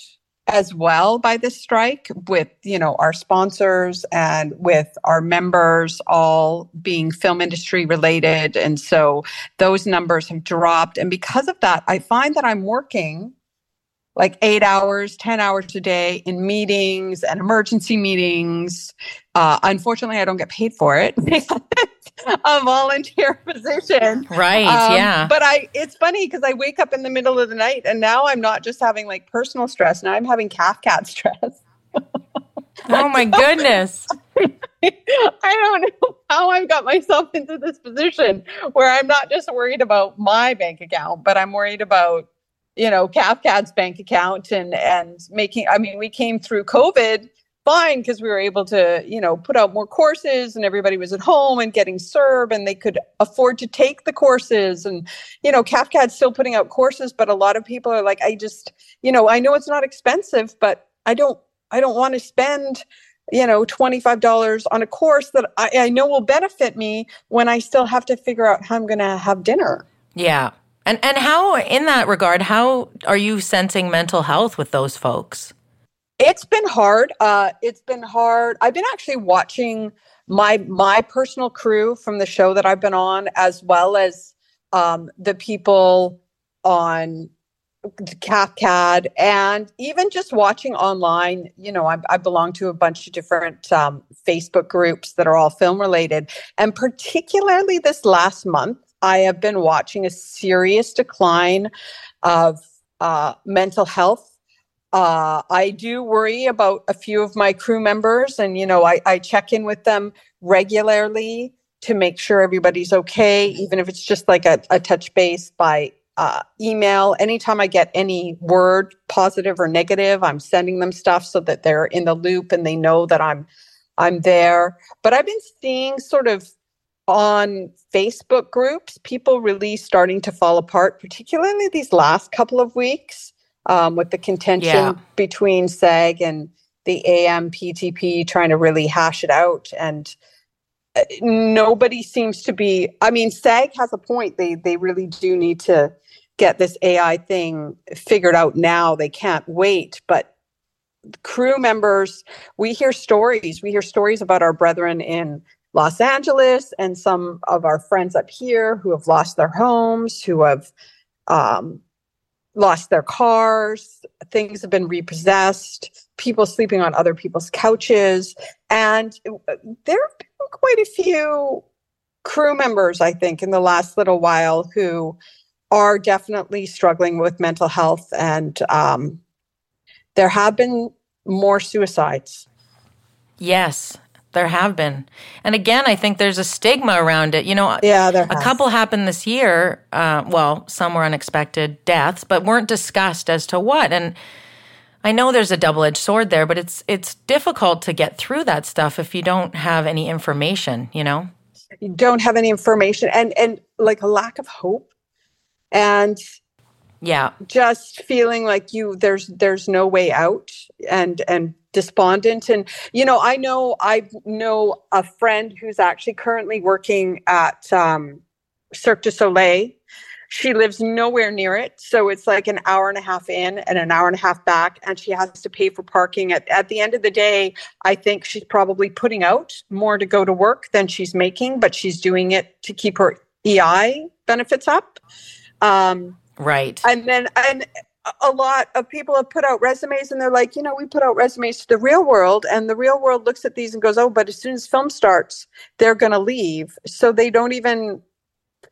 as well by this strike with you know our sponsors and with our members all being film industry related and so those numbers have dropped and because of that i find that i'm working like eight hours, 10 hours a day in meetings and emergency meetings. Uh, unfortunately, I don't get paid for it. (laughs) a volunteer (laughs) position. Right. Um, yeah. But I, it's funny because I wake up in the middle of the night and now I'm not just having like personal stress. Now I'm having CAFCAD (laughs) stress. oh my goodness. I don't know how I've got myself into this position where I'm not just worried about my bank account, but I'm worried about you know, CAFCAD's bank account and and making. I mean, we came through COVID fine because we were able to, you know, put out more courses and everybody was at home and getting CERB and they could afford to take the courses. And, you know, CAFCAD's still putting out courses, but a lot of people are like, I just, you know, I know it's not expensive, but I don't, I don't want to spend, you know, $25 on a course that I, I know will benefit me when I still have to figure out how I'm going to have dinner. Yeah. And and how in that regard, how are you sensing mental health with those folks? It's been hard. Uh, it's been hard. I've been actually watching my my personal crew from the show that I've been on, as well as um, the people on CAFCAD, and even just watching online. You know, I, I belong to a bunch of different um, Facebook groups that are all film related, and particularly this last month, I have been watching a serious decline of uh, mental health. Uh, I do worry about a few of my crew members, and you know, I, I check in with them regularly to make sure everybody's okay, even if it's just like a, a touch base by uh, email. Anytime I get any word, positive or negative, I'm sending them stuff so that they're in the loop and they know that I'm I'm there. But I've been seeing sort of on Facebook groups, people really starting to fall apart, particularly these last couple of weeks um, with the contention yeah. between SAG and the AMPTP trying to really hash it out. And uh, nobody seems to be, I mean, SAG has a point. They, they really do need to get this AI thing figured out now. They can't wait. But crew members, we hear stories. We hear stories about our brethren in Los Angeles and some of our friends up here who have lost their homes, who have um, lost their cars, things have been repossessed, people sleeping on other people's couches. And there have been quite a few crew members, I think, in the last little while who are definitely struggling with mental health. And um, there have been more suicides. Yes, there have been. And again, I think there's a stigma around it. You know, yeah, there a has. couple happened this year. Uh, well, some were unexpected deaths, but weren't discussed as to what. And I know there's a double-edged sword there, but it's it's difficult to get through that stuff if you don't have any information. You know, you don't have any information, and and like a lack of hope, and yeah, just feeling like you there's there's no way out, and and despondent. And you know i know i know a friend who's actually currently working at um, cirque du soleil. She lives nowhere near it so it's like an hour and a half in and an hour and a half back and she has to pay for parking. At, at the end of the day i think she's probably putting out more to go to work than she's making but she's doing it to keep her ei benefits up. Um, right. and then and a lot of people have put out resumes and they're like, you know, we put out resumes to the real world and the real world looks at these and goes, oh, but as soon as film starts, they're going to leave. So they don't even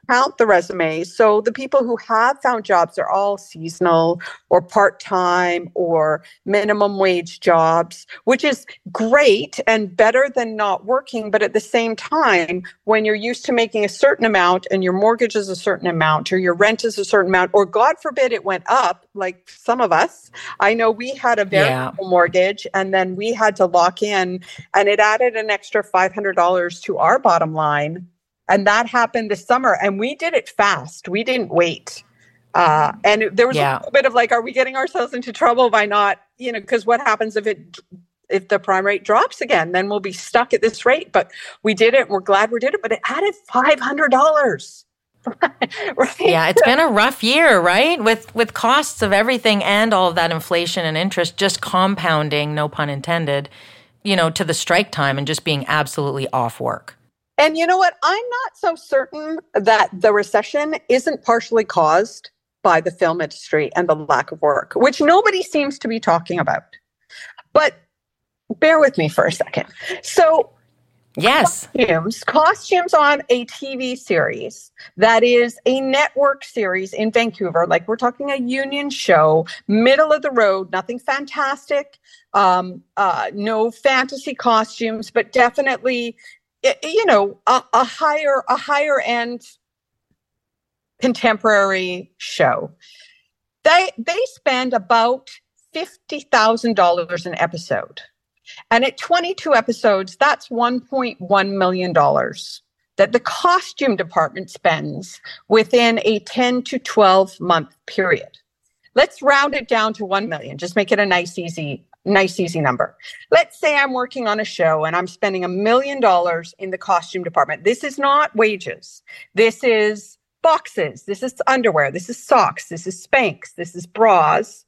count the resumes. So the people who have found jobs are all seasonal or part time or minimum wage jobs, which is great and better than not working. But at the same time, when you're used to making a certain amount and your mortgage is a certain amount or your rent is a certain amount, or God forbid it went up, like some of us, I know we had a variable yeah. mortgage and then we had to lock in and it added an extra $500 to our bottom line and that happened this summer and we did it fast we didn't wait uh, and there was yeah. a bit of like are we getting ourselves into trouble by not you know because what happens if it if the prime rate drops again then we'll be stuck at this rate but we did it we're glad we did it but it added $500 (laughs) right? Yeah, it's been a rough year, right? With with costs of everything and all of that inflation and interest just compounding, no pun intended, you know, to the strike time and just being absolutely off work. And you know what? I'm not so certain that the recession isn't partially caused by the film industry and the lack of work, which nobody seems to be talking about. But bear with me for a second. So, Yes. costumes, costumes on a TV series that is a network series in Vancouver, like we're talking a union show, middle of the road, nothing fantastic, um, uh, no fantasy costumes, but definitely, you know, a, a higher a higher end contemporary show. They they spend about fifty thousand dollars an episode. And at 22 episodes, that's $1.1 million that the costume department spends within a 10 to 12 month period. Let's round it down to 1 million, just make it a nice, easy, nice, easy number. Let's say I'm working on a show and I'm spending a million dollars in the costume department. This is not wages. This is boxes. This is underwear. This is socks. This is Spanx. This is bras,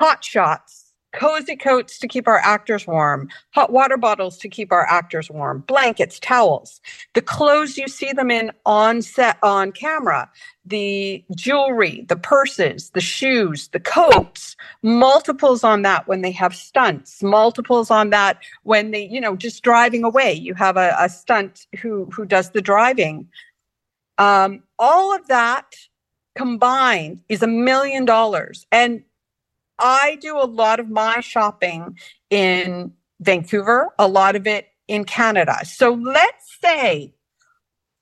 hot shots, cozy coats to keep our actors warm, hot water bottles to keep our actors warm, blankets, towels, the clothes you see them in on set on camera, the jewelry, the purses, the shoes, the coats, multiples on that when they have stunts, multiples on that when they, you know, just driving away. You have a, a stunt who who does the driving. Um, all of that combined is a million dollars. And I do a lot of my shopping in Vancouver, a lot of it in Canada. So let's say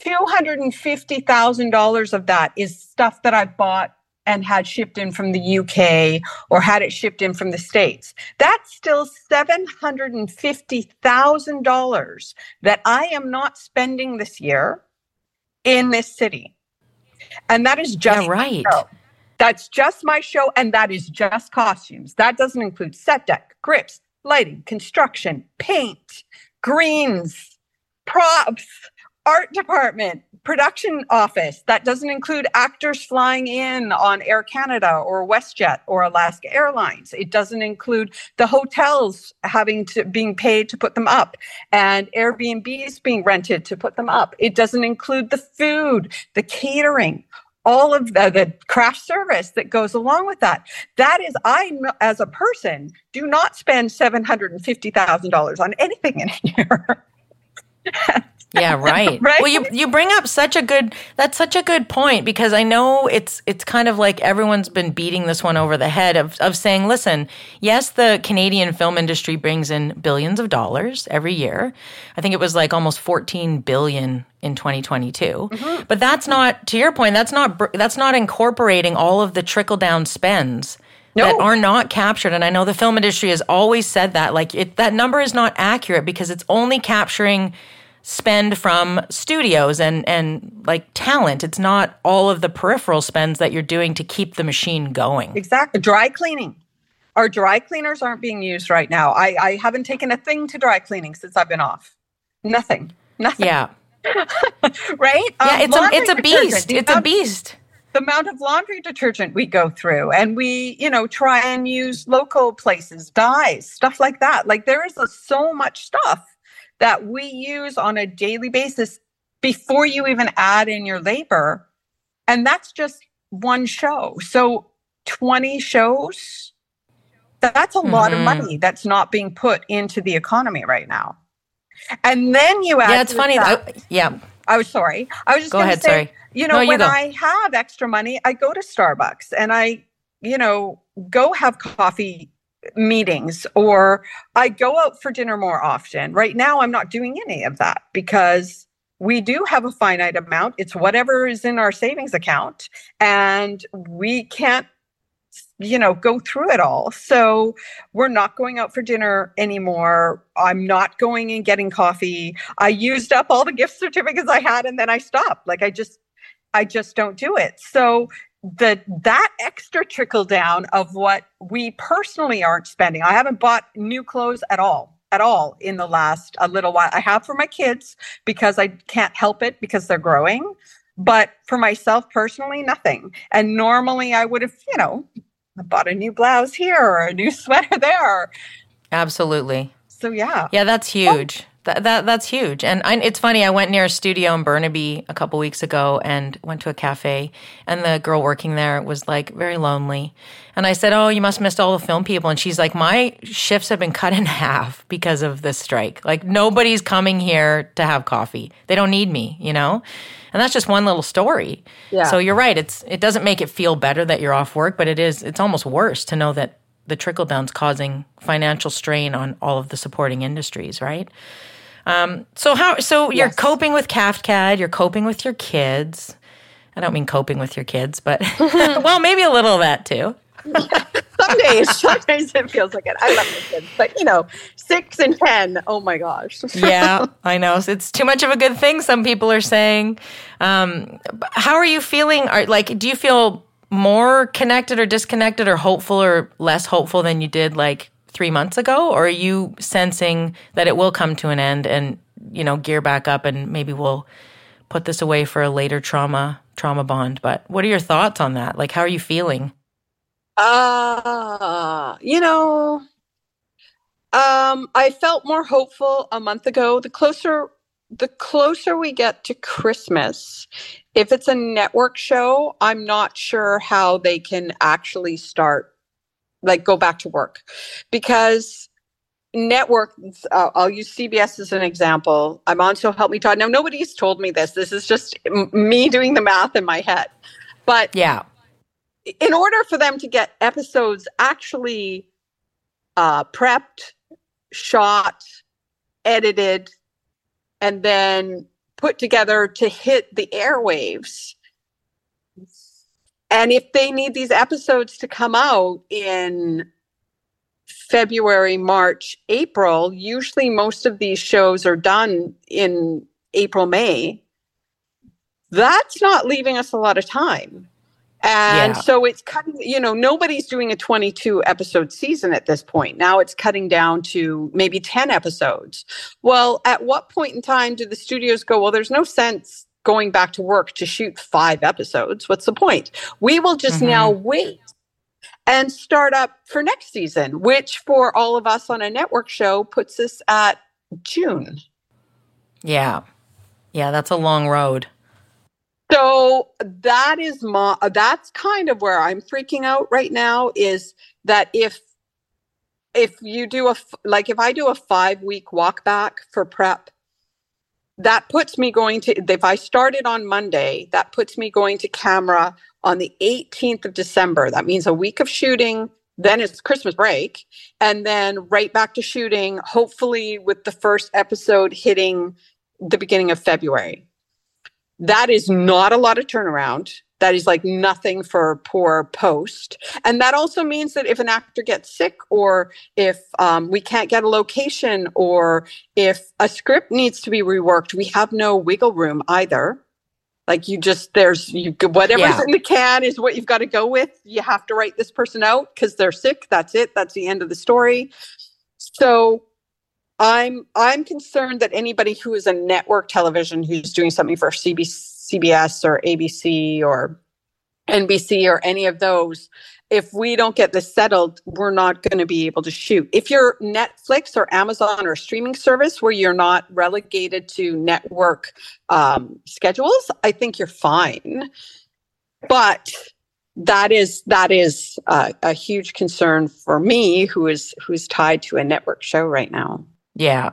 $250,000 of that is stuff that I bought and had shipped in from the UK or had it shipped in from the States. That's still $750,000 that I am not spending this year in this city. And that is just Yeah, right. show. That's just my show, and that is just costumes. That doesn't include set deck, grips, lighting, construction, paint, greens, props, art department, production office. That doesn't include actors flying in on Air Canada or WestJet or Alaska Airlines. It doesn't include the hotels having to being paid to put them up and Airbnbs being rented to put them up. It doesn't include the food, the catering, all of the, the service that goes along with that. That is, I, as a person, do not spend $750,000 on anything in year. (laughs) Yeah, (laughs) right. Right? Well, you you bring up such a good that's such a good point because I know it's it's kind of like everyone's been beating this one over the head of of saying, listen, yes, the Canadian film industry brings in billions of dollars every year. I think it was like almost 14 billion in 2022. Mm-hmm. But that's not to your point, that's not that's not incorporating all of the trickle down spends that are not captured and i know the film industry has always said that like it, that number is not accurate because it's only capturing spend from studios and and like talent it's not all of the peripheral spends that you're doing to keep the machine going Exactly. Dry cleaning. Our dry cleaners aren't being used right now. I, I haven't taken a thing to dry cleaning since I've been off. Nothing. Nothing. yeah (laughs) Right? yeah Um, it's a it's a beast it's a beast the amount of laundry detergent we go through and we you know try and use local places dyes stuff like that like there is a, so much stuff that we use on a daily basis before you even add in your labor and that's just one show so 20 shows that's a lot of Mhm. money that's not being put into the economy right now and then you add yeah it's funny fact- I, yeah I was sorry. I was just Go going to ahead, say, sorry. you know, No, you when go. I have extra money, I go to Starbucks and I, you know, go have coffee meetings or I go out for dinner more often. Right now, I'm not doing any of that because we do have a finite amount. It's whatever is in our savings account, and we can't you know go through it all. So we're not going out for dinner anymore. I'm not going and getting coffee. I used up all the gift certificates i had and then i stopped. Like i just i just don't do it. So the that extra trickle down of what we personally aren't spending. I haven't bought new clothes at all at all in the last a little while. I have for my kids because i can't help it because they're growing but for myself personally nothing. And normally i would have you know bought a new blouse here or a new (laughs) sweater there. Absolutely. So yeah. Yeah that's huge That, that that's huge, and I, it's funny. I went near a studio in Burnaby a couple weeks ago, and went to a cafe, and the girl working there was like very lonely, and I said, "Oh, you must missed all the film people," and she's like, "My shifts have been cut in (laughs) half because of this strike. Like nobody's coming here to have coffee. They don't need me, you know." And that's just one little story. Yeah. So you're right. It's it doesn't make it feel better that you're off work, but it is. It's almost worse to know that the trickle down's causing financial strain on all of the supporting industries, right? Um, so how? So you're yes. coping with CAFCAD. You're coping with your kids. I don't mean coping with your kids, but (laughs) well, maybe a little of that too. (laughs) some days, some days it feels like it. I love my kids, but you know, six and ten. Oh my gosh. (laughs) yeah, I know. It's too much of a good thing. Some people are saying. Um, how are you feeling? Are like, do you feel more connected or disconnected, or hopeful or less hopeful than you did like three months ago, or are you sensing that it will come to an end and you know gear back up and maybe we'll put this away for a later trauma trauma bond? But what are your thoughts on that? Like, how are you feeling? Uh, you know, um, I felt more hopeful a month ago. The closer the closer we get to Christmas, if it's a network show, I'm not sure how they can actually start like go back to work. Because network uh, i'll use cbs as an example. I'm on so help me todd. Now nobody's told me this. This is just me doing the math in my head. But yeah. in order for them to get episodes actually uh, prepped shot edited and then put together to hit the airwaves and if they need these episodes to come out in February, March, April, usually most of these shows are done in April, May. That's not leaving us a lot of time. And yeah. so it's cutting, you know, nobody's doing a 22 episode season at this point. Now it's cutting down to maybe 10 episodes. Well, at what point in time do the studios go, well, there's no sense going back to work to shoot five episodes. What's the point? We will just mm-hmm. now wait and start up for next season, which for all of us on a network show puts us at June. Yeah. Yeah, that's a long road. So that is my that's kind of where I'm freaking out right now is that if if you do a like if I do a 5 week walk back for prep that puts me going to if i started on monday that puts me going to camera on the 18th of december. That means a week of shooting then it's christmas break and then right back to shooting hopefully with the first episode hitting the beginning of february that is not a lot of turnaround that is like nothing for poor post. And that also means that if an actor gets sick, or if um, we can't get a location, or if a script needs to be reworked, we have no wiggle room either. Like you just there's you whatever's yeah. in the can is what you've got to go with. You have to write this person out because they're sick. That's it. That's the end of the story. So I'm I'm concerned that anybody who is a network television who's doing something for CBC CBS or ABC or NBC or any of those, if we don't get this settled, we're not going to be able to shoot. If you're Netflix or Amazon or a streaming service where you're not relegated to network um, schedules, I think you're fine. But that is that is uh, a huge concern for me, who is who's tied to a network show right now. Yeah,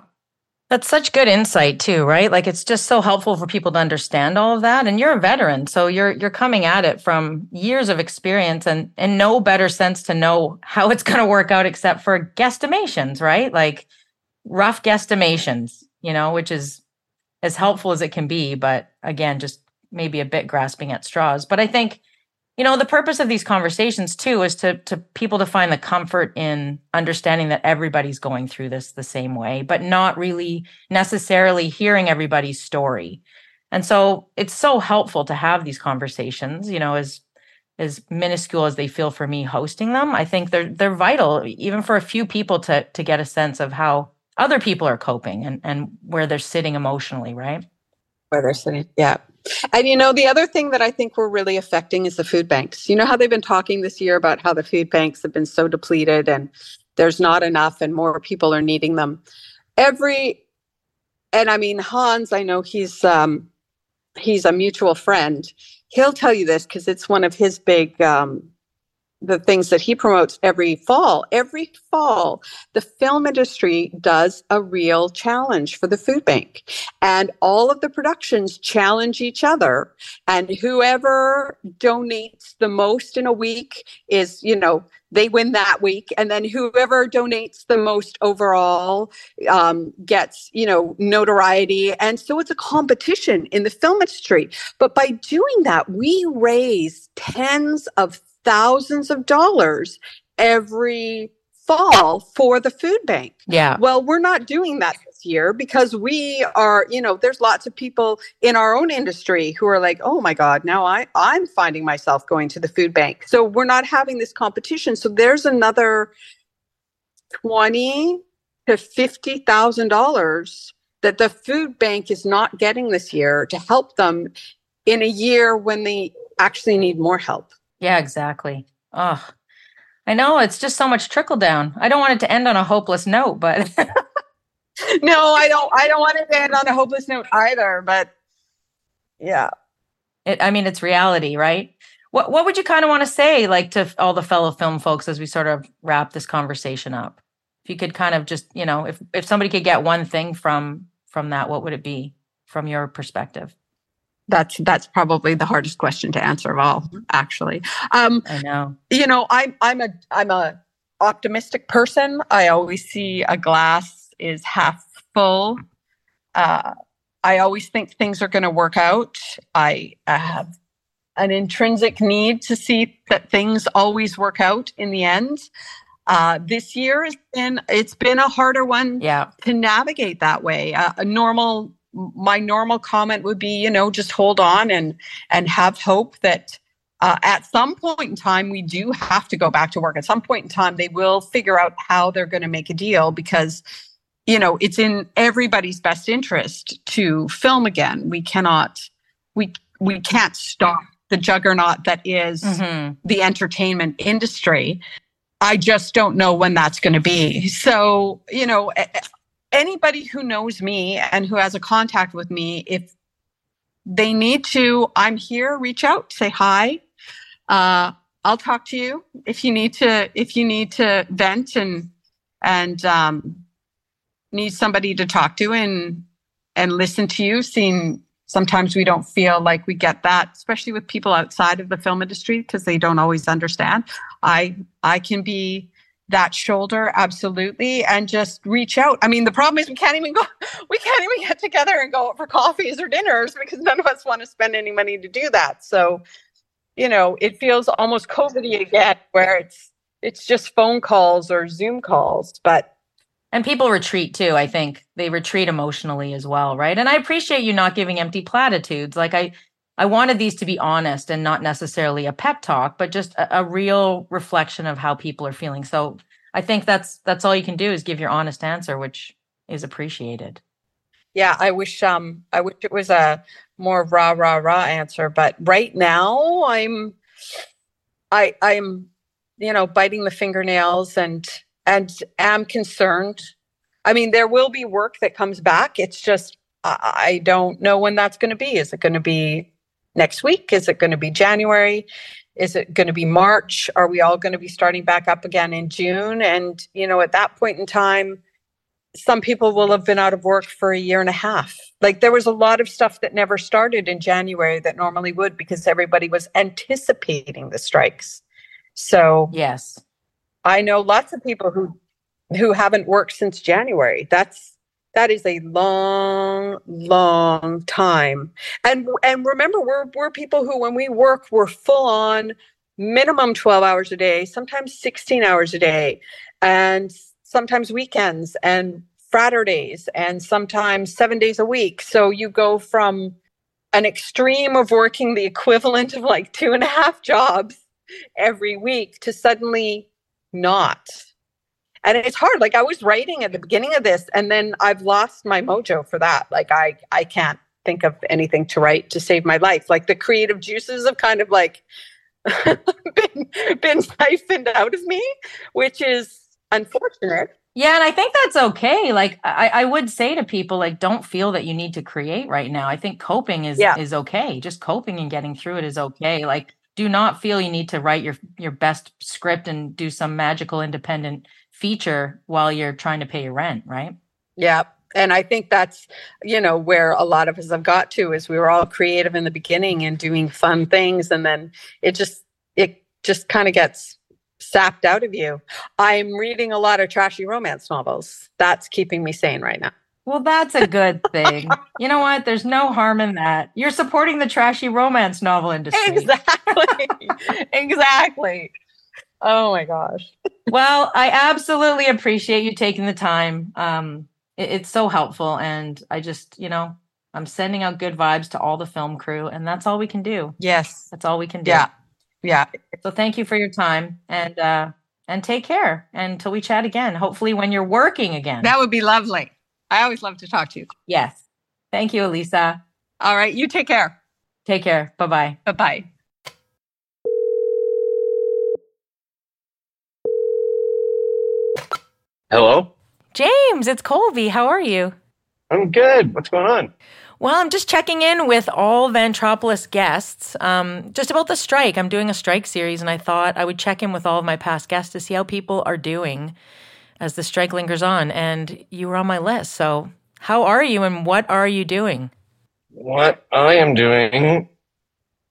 that's such good insight too, right? Like it's just so helpful for people to understand all of that. And you're a veteran, so you're you're coming at it from years of experience and and no better sense to know how it's (laughs) going to work out except for guesstimations, right? Like rough guesstimations, you know, which is as helpful as it can be, but again, just maybe a bit grasping at straws. But I think you know the purpose of these conversations too is to to people to find the comfort in understanding that everybody's going through this the same way but not really necessarily hearing everybody's story. And so it's so helpful to have these conversations you know as as minuscule as they feel for me hosting them. I think they're they're vital even for a few people to to get a sense of how other people are coping and and where they're sitting emotionally right? Where they're sitting yeah and you know, the other thing that I think we're really affecting is the food banks. You know how they've been talking this year about how the food banks have been so depleted and there's not enough and more people are needing them. Every and I mean Hans, I know he's um, he's a mutual friend. He'll tell you this because it's one of his big um, the things that he promotes every fall. Every fall, the film industry does a real challenge for the food bank. And all of the productions challenge each other. And whoever donates the most in a week is, you know, they win that week. And then whoever donates the most overall um, gets, you know, notoriety. And so it's a competition in the film industry. But by doing that, we raise tens of thousands of dollars every fall for the food bank. Yeah. Well, we're not doing that this year because we are, you know, there's lots of people in our own industry who are like, "Oh my god, now I I'm finding myself going to the food bank." So we're not having this competition. So there's another 20 to $50,000 that the food bank is not getting this year to help them in a year when they actually need more help. Yeah, exactly. Oh, I know it's just so much trickle down. I don't want it to end on a hopeless note, but (laughs) no, I don't. I don't want it to end on a hopeless note either. But yeah, it, I mean, it's reality, right? What What would you kind of want to say, like to all the fellow film folks, as we sort of wrap this conversation up? If you could kind of just, you know, if if somebody could get one thing from from that, what would it be from your perspective? That's that's probably the hardest question to answer of all actually. Um i know. you know i'm i'm a i'm a optimistic person. I always see a glass is half full. Uh i always think things are going to work out. I, I have an intrinsic need to see that things always work out in the end. Uh, this year has been it's been a harder one yeah. to navigate that way. Uh, a normal my normal comment would be, you know, just hold on and and have hope that uh, at some point in time we do have to go back to work. At some point in time, they will figure out how they're going to make a deal because, you know, it's in everybody's best interest to film again. We cannot, we we can't stop the juggernaut that is mm-hmm. the entertainment industry. I just don't know when that's going to be. So, you know, anybody who knows me and who has a contact with me, if they need to, I'm here, reach out, say hi. Uh, I'll talk to you if you need to, if you need to vent and, and, um, need somebody to talk to and, and listen to you. Seeing sometimes we don't feel like we get that, especially with people outside of the film industry because they don't always understand. I, I can be, that shoulder absolutely and just reach out. I mean the problem is we can't even go (laughs) we can't even get together and go out for coffees or dinners because none of us want to spend any money to do that. So you know it feels almost covidy again where it's it's just phone calls or zoom calls but and people retreat too i think. They retreat emotionally as well right? And i appreciate you not giving empty platitudes. Like i I wanted these to be honest and not necessarily a pep talk, but just a, a, real reflection of how people are feeling. So I think that's that's all you can do is give your honest answer, which is appreciated. Yeah, I wish um I wish it was a more rah rah rah answer, but right now I'm I I'm you know biting the fingernails and and am concerned. I mean, there will be work that comes back. It's just I, I don't know when that's going to be. Is it going to be next week? Is it going to be January? Is it going to be March? Are we all going to be starting back up again in June? And, you know, at that point in time, some people will have been out of work for a year and a half. Like there was a lot of stuff that never started in January that normally would because everybody was anticipating the strikes. So, yes. I know lots of people who who haven't worked since January. That's that is a long long time. And and remember we're we're people who when we work we're full on minimum 12 hours a day sometimes 16 hours a day and sometimes weekends and Fridays and sometimes seven days a week. So you go from an extreme of working the equivalent of like two and a half jobs every week to suddenly not and it's hard like i was writing at the beginning of this and then i've lost my mojo for that like i i can't think of anything to write to save my life like the creative juices have kind of like (laughs) been been siphoned out of me which is unfortunate Yeah, and I think that's okay. Like I, I would say to people, like, don't feel that you need to create right now. I think coping is Yeah. is okay. Just coping and getting through it is okay. Like, do not feel you need to write your your best script and do some magical independent feature while you're trying to pay your rent, right? Yeah. And I think that's, you know, where a lot of us have got to is we were all creative in the beginning and doing fun things. And then it just, it just kind of gets sapped out of you. I'm reading a lot of trashy romance novels. That's keeping me sane right now. Well, that's a good (laughs) thing. you know what? There's no harm in that. You're supporting the trashy romance novel industry. Exactly. (laughs) exactly. Oh my gosh. (laughs) well, I absolutely appreciate you taking the time. Um, it- it's so helpful, and I just, you know, I'm sending out good vibes to all the film crew, and that's all we can do. Yes. That's all we can do. Yeah. Yeah. So thank you for your time, and uh, and take care until we chat again. Hopefully, when you're working again. That would be lovely. I always love to talk to you. yes. Thank you, Elisa. All right. You take care. Take care. Bye bye. Bye bye. Bye bye. Hello? James, it's Colby. How are you? I'm good. What's going on? Well, I'm just checking in with all Vantropolis guests um, just about the strike. I'm doing a strike series, and I thought I would check in with all of my past guests to see how people are doing as the strike lingers on. And you were on my list. So, how are you, and what are you doing? What I am doing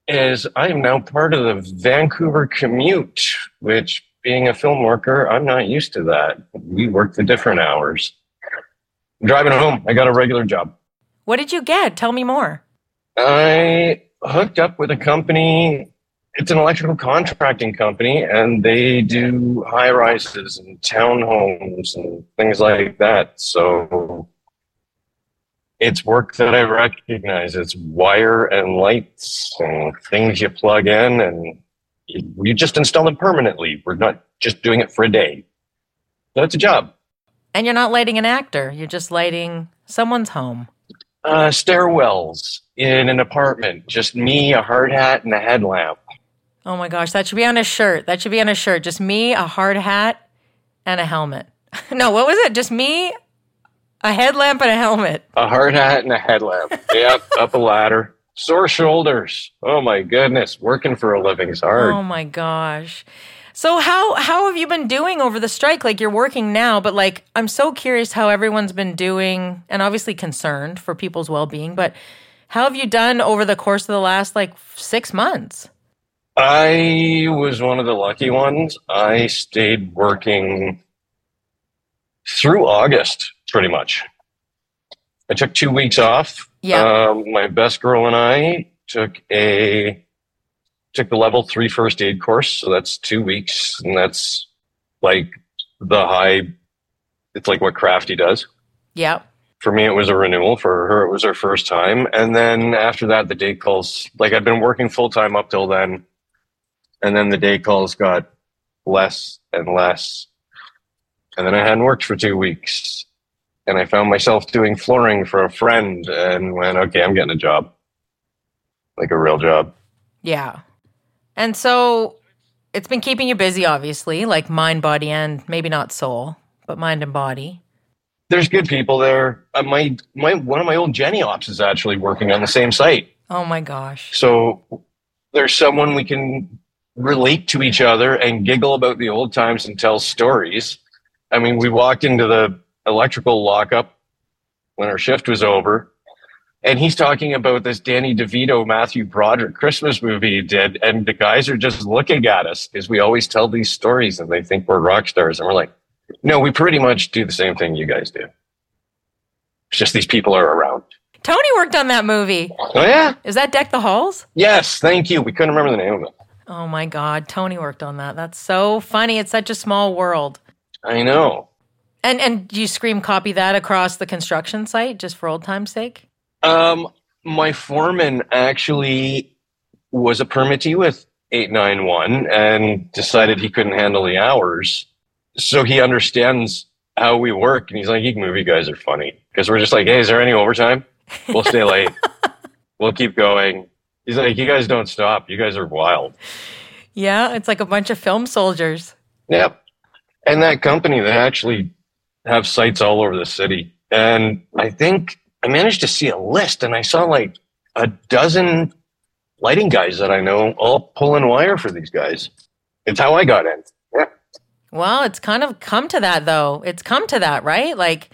is I am now part of the Vancouver commute, which being a film worker, I'm not used to that. We work the different hours. I'm driving home. I got a regular job. What did you get? Tell me more. I hooked up with a company. It's an electrical contracting company, and they do high rises and townhomes and things like that. So it's work that I recognize. It's wire and lights and things you plug in, and you, just install them permanently. We're not just doing it for a day. It's a job. And you're not lighting an actor, you're just lighting someone's home. Uh, stairwells in an apartment, just me, a hard hat, and a headlamp. Oh my gosh, that should be on a shirt. That should be on a shirt. Just me, a hard hat, and a helmet. (laughs) no, what was it? Just me, a headlamp, and a helmet. A hard hat and a headlamp. yep, up a ladder. Sore shoulders. Oh my goodness, working for a living's hard. Oh my gosh. So how how have you been doing over the strike? Like you're working now, but like I'm so curious how everyone's been doing and obviously concerned for people's well-being, but how have you done over the course of the last like 6 months? I was one of the lucky ones. I stayed working through August, pretty much. I took two weeks off. Yeah. Um, my best girl and I took a took the level three first aid course, so that's two weeks, and that's like the high. It's like what Crafty does. Yeah. For me, it was a renewal. For her, it was her first time. And then after that, the day calls. Like I'd been working full time up till then, and then the day calls got less and less. And then I hadn't worked for two weeks, and I found myself doing flooring for a friend, and went, okay, I'm getting a job, like a real job. Yeah. And so it's been keeping you busy obviously, like mind, body and maybe not soul, but mind and body. There's good people there. Uh, my my one of my old genny ops is actually working on the same site. Oh my gosh. So there's someone we can relate to each other and giggle about the old times and tell stories. I mean, we walked into the electrical lockup when our shift was over, and he's talking about this Danny DeVito, Matthew Broderick Christmas movie he did, and the guys are just looking at us because we always tell these stories and they think we're rock stars, and we're like, no, we pretty much do the same thing you guys do. It's just these people are around. Tony worked on that movie. Oh yeah, Is that Deck the Halls? yes, thank you. We couldn't remember the name of it. Oh my God, Tony worked on that. That's so funny. It's such a small world. I know. And and do you scream copy that across the construction site just for old time's sake? Um, my foreman actually was a permittee with 891 and decided he couldn't handle the hours. So he understands how we work. And he's like, you movie guys are funny. Because we're just like, hey, is there any overtime? We'll stay late. (laughs) we'll keep going. He's like, you guys don't stop. You guys are wild. Yeah, it's like a bunch of film soldiers. Yep. And that company that actually have sites all over the city. And I think I managed to see a list and I saw like a dozen lighting guys that I know all pulling wire for these guys. It's how I got in. Yeah. Well, it's kind of come to that though. It's come to that, right? Like,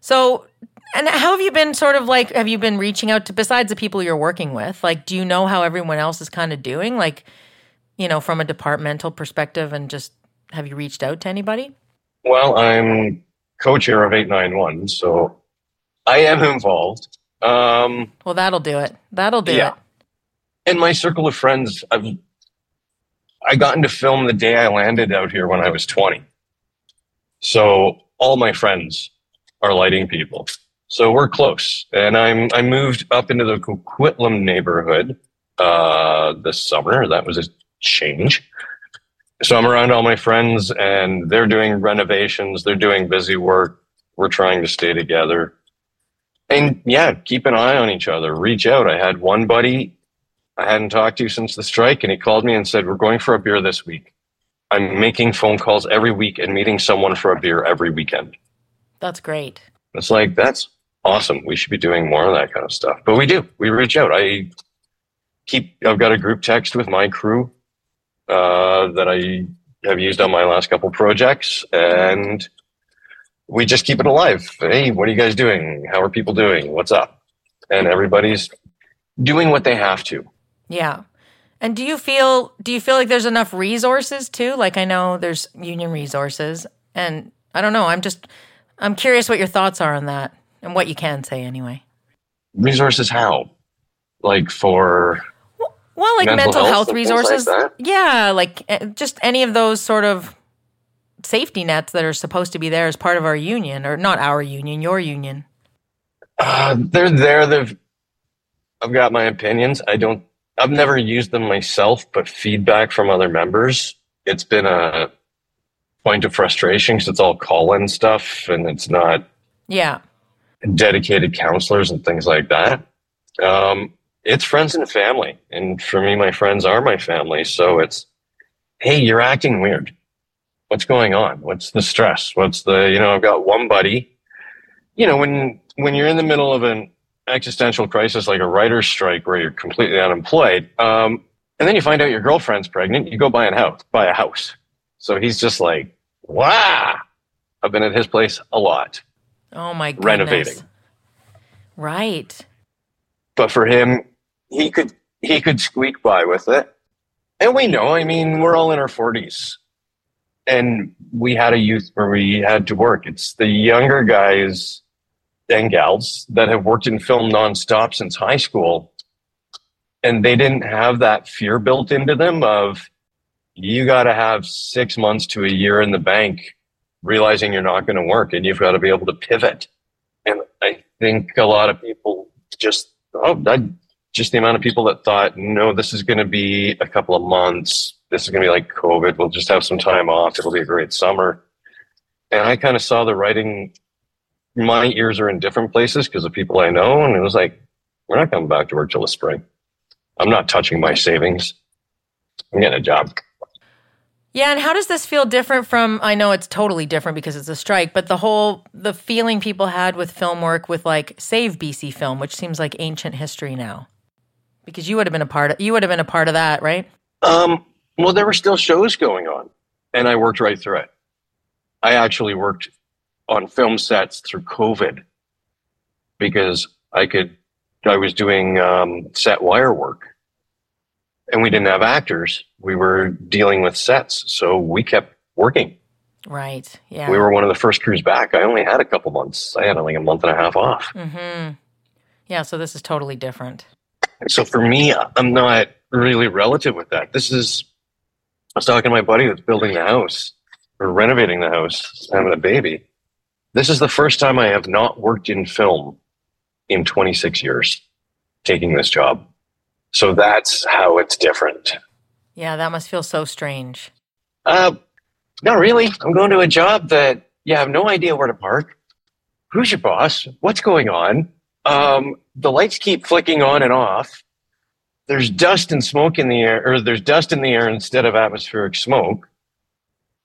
so, and how have you been sort of like, have you been reaching out to, besides the people you're working with? Like, do you know how everyone else is kind of doing? Like, you know, from a departmental perspective and just have you reached out to anybody? Well, I'm co chair of 891, so I am involved. Um, well, that'll do it. That'll do Yeah. it. in my circle of friends, I've I got into film the day I landed out here when I was 20. So all my friends are lighting people. So we're close. And I'm I moved up into the Coquitlam neighborhood uh this summer. That was a change. So I'm around all my friends and they're doing renovations, they're doing busy work. We're trying to stay together. And yeah, keep an eye on each other. Reach out. I had one buddy I hadn't talked to since the strike, and he called me and said, We're going for a beer this week. I'm making phone calls every week and meeting someone for a beer every weekend. That's great. It's like, that's awesome. We should be doing more of that kind of stuff. But we do. We reach out. I keep, I've got a group text with my crew uh, that I have used on my last couple projects, and we just keep it alive. Hey, what are you guys doing? How are people doing? What's up? And everybody's doing what they have to. Yeah. And do you feel do you feel like there's enough resources too? Like I know there's union resources and I don't know, I'm just I'm curious what your thoughts are on that and what you can say anyway. resources how like for Well, like Mental mental, health health, things like resources. yeah, like eh, just any of those sort of safety nets that are supposed to be there as part of our union or not our union, your union. uh, they're there they've i've got my opinions i don't i've never used them myself but feedback from other members it's been a point of frustration because it's all call-in stuff and it's not Yeah. dedicated counselors and things like that um, it's friends and family. And for me my friends are my family. So it's hey you're acting weird. What's going on? What's the stress? What's the you know i've got one buddy. You know when when you're in the middle of an existential crisis like a writer's strike where you're completely unemployed um, and then you find out your girlfriend's pregnant you go buy a house buy a house. So he's just like wow. I've been at his place a lot. Oh my goodness. Renovating. Right. but for him he could he could squeak by with it. And we know i mean we're all in our 40s and we had a youth where we had to work. It's the younger guys and gals that have worked in film nonstop since high school. And they didn't have that fear built into them of you got to have six months to a year in the bank realizing you're not going to work and you've got to be able to pivot. And i think a lot of people just oh I, just the amount of people that thought no this is going to be a couple of months. This is going to be like covid. We'll just have some time off. It'll be a great summer. And i kind of saw the writing my ears are in different places because of people i know and it was like we're not coming back to work till the spring. I'm not touching my savings. I'm getting a job. Yeah, and how does this feel different from I know it's totally different because it's a strike, but the whole the feeling people had with film work with like Save BC Film, which seems like ancient history now. Because you would have been a part of you would have been a part of that, right? Um, well, there were still shows going on, and I worked right through it. I actually worked on film sets through COVID because I could. I was doing um, set wire work, and we didn't have actors. We were dealing with sets, so we kept working. Right. Yeah. We were one of the first crews back. I only had a couple months. I had like a month and a half off. mm-hmm. Yeah, so this is totally different. So for me, I'm not really relative with that. This is, I was talking to my buddy that's building the house or renovating the house, having a baby. This is the first time I have not worked in film in 26 years, taking this job. So that's how it's different. Yeah, that must feel so strange. Uh, not really. I'm going to a job that you have no idea where to park. Who's your boss? What's going on? Um, the lights keep flicking on and off. There's dust and smoke in the air, or there's dust in the air instead of atmospheric smoke.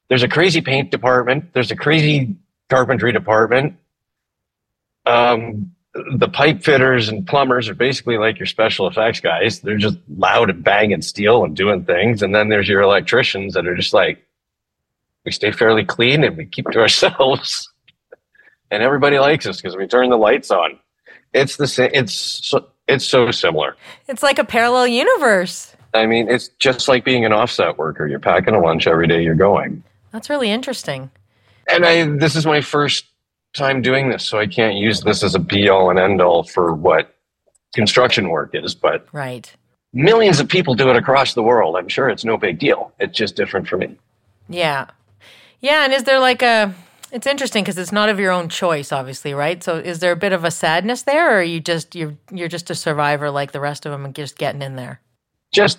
There's a crazy paint department. There's a crazy carpentry department. Um, the pipe fitters and plumbers are basically like your special effects guys. They're just loud and banging steel and doing things. And then there's your electricians that are just like, we stay fairly clean and we keep to (laughs) ourselves. and everybody likes us because we turn the lights on. It's the same. It's so, it's so similar. It's like a parallel universe. I mean, it's just like being an offset worker. You're packing a lunch every day you're going. That's really interesting. And I this is my first time doing this, so I can't use this as a be all and end all for what construction work is, but Right. millions of people do it across the world. I'm sure it's no big deal. It's just different for me. Yeah. Yeah. And is there like a, it's interesting because it's not of your own choice, obviously, right? So is there a bit of a sadness there or are you just, you're, you're just a survivor like the rest of them and just getting in there? Just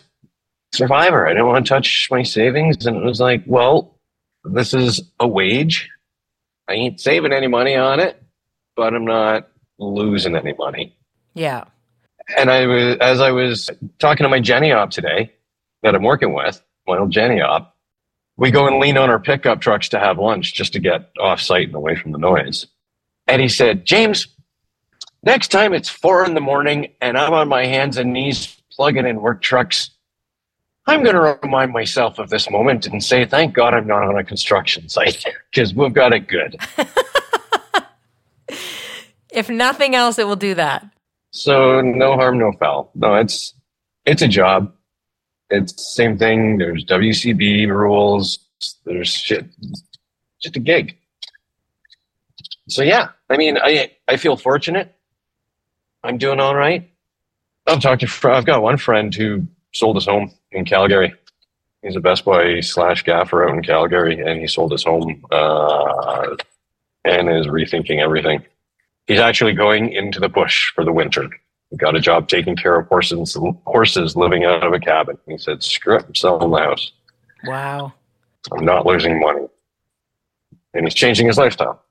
survivor. I didn't want to touch my savings. And it was like, well, this is a wage. I ain't saving any money on it, but I'm not losing any money. Yeah. And I was, as I was talking to my genny op today that I'm working with, my old genny op, we go and lean on our pickup trucks to have lunch just to get off site and away from the noise. And he said, James, next time it's four in the morning and I'm on my hands and knees plugging in work trucks, I'm going to remind myself of this moment and say, thank God I'm not on a construction site (laughs) because we've got it good. (laughs) If nothing else, it will do that. So no harm, no foul. No, it's it's a job. It's the same thing. There's WCB rules. There's shit. Just a gig. So yeah, I mean, I I feel fortunate. I'm doing all right. I've talked to. I've got one friend who sold his home in Calgary. He's a best boy slash gaffer out in Calgary, and he sold his home uh, and is rethinking everything. He's actually going into the bush for the winter. Got a job taking care of horses, horses living out of a cabin. He said, "Screw it, I'm selling the house. Wow. I'm not losing money." And he's changing his lifestyle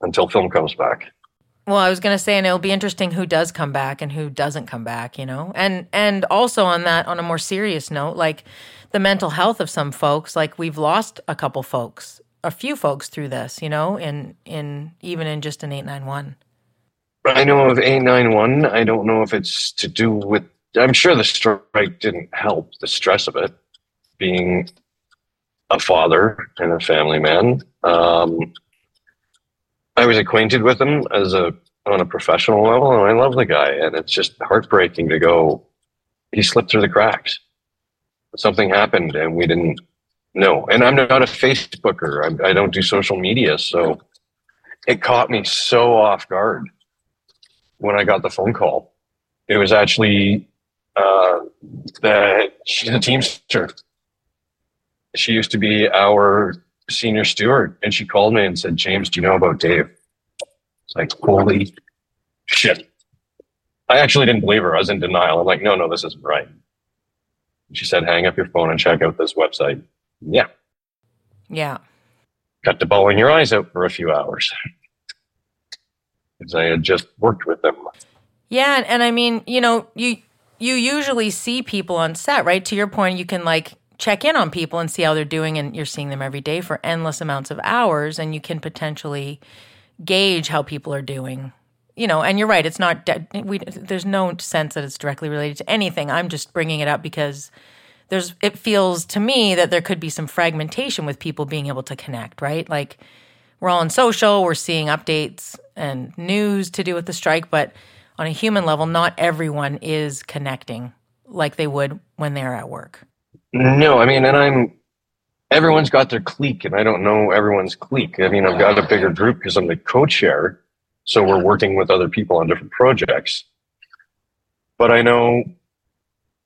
until film comes back. Well, I was going to say, and it'll be interesting who does come back and who doesn't come back, you know? And, and also on that, on a more serious note, like the mental health of some folks, like we've lost a couple folks, a few folks through this, you know, in, in, even in just an 891. I know of 891. I don't know if it's to do with, I'm sure the strike didn't help the stress of it, being a father and a family man. Um, I was acquainted with him as a, on a professional level, and I love the guy. And it's just heartbreaking to go, he slipped through the cracks. Something happened and we didn't know. And I'm not a Facebooker, I, I don't do social media. So it caught me so off guard when I got the phone call. It was actually uh, the she's a teamster. She used to be our senior steward, and she called me and said, "James, do you know about Dave?" It's like, holy shit! I actually didn't believe her. I was in denial. I'm like, "No, no, this isn't right." She said, "Hang up your phone and check out this website." Yeah, Yeah. got to bawling your eyes out for a few hours because I had just worked with them. Yeah, and, I mean, you know, you you usually see people on set, right? To your point, you can like check in on people and see how they're doing, and you're seeing them every day for endless amounts of hours, and you can potentially gauge how people are doing. You know, and you're right. It's not. De- we there's no sense that it's directly related to anything. I'm just bringing it up because there's. It feels to me that there could be some fragmentation with people being able to connect, right? Like we're all on social, we're seeing updates and news to do with the strike, but on a human level, not everyone is connecting like they would when they're at work. No, I mean, and I'm everyone's got their clique, and I don't know everyone's clique. I mean, I've got a bigger group because I'm the co-chair, so we're working with other people on different projects. But I know,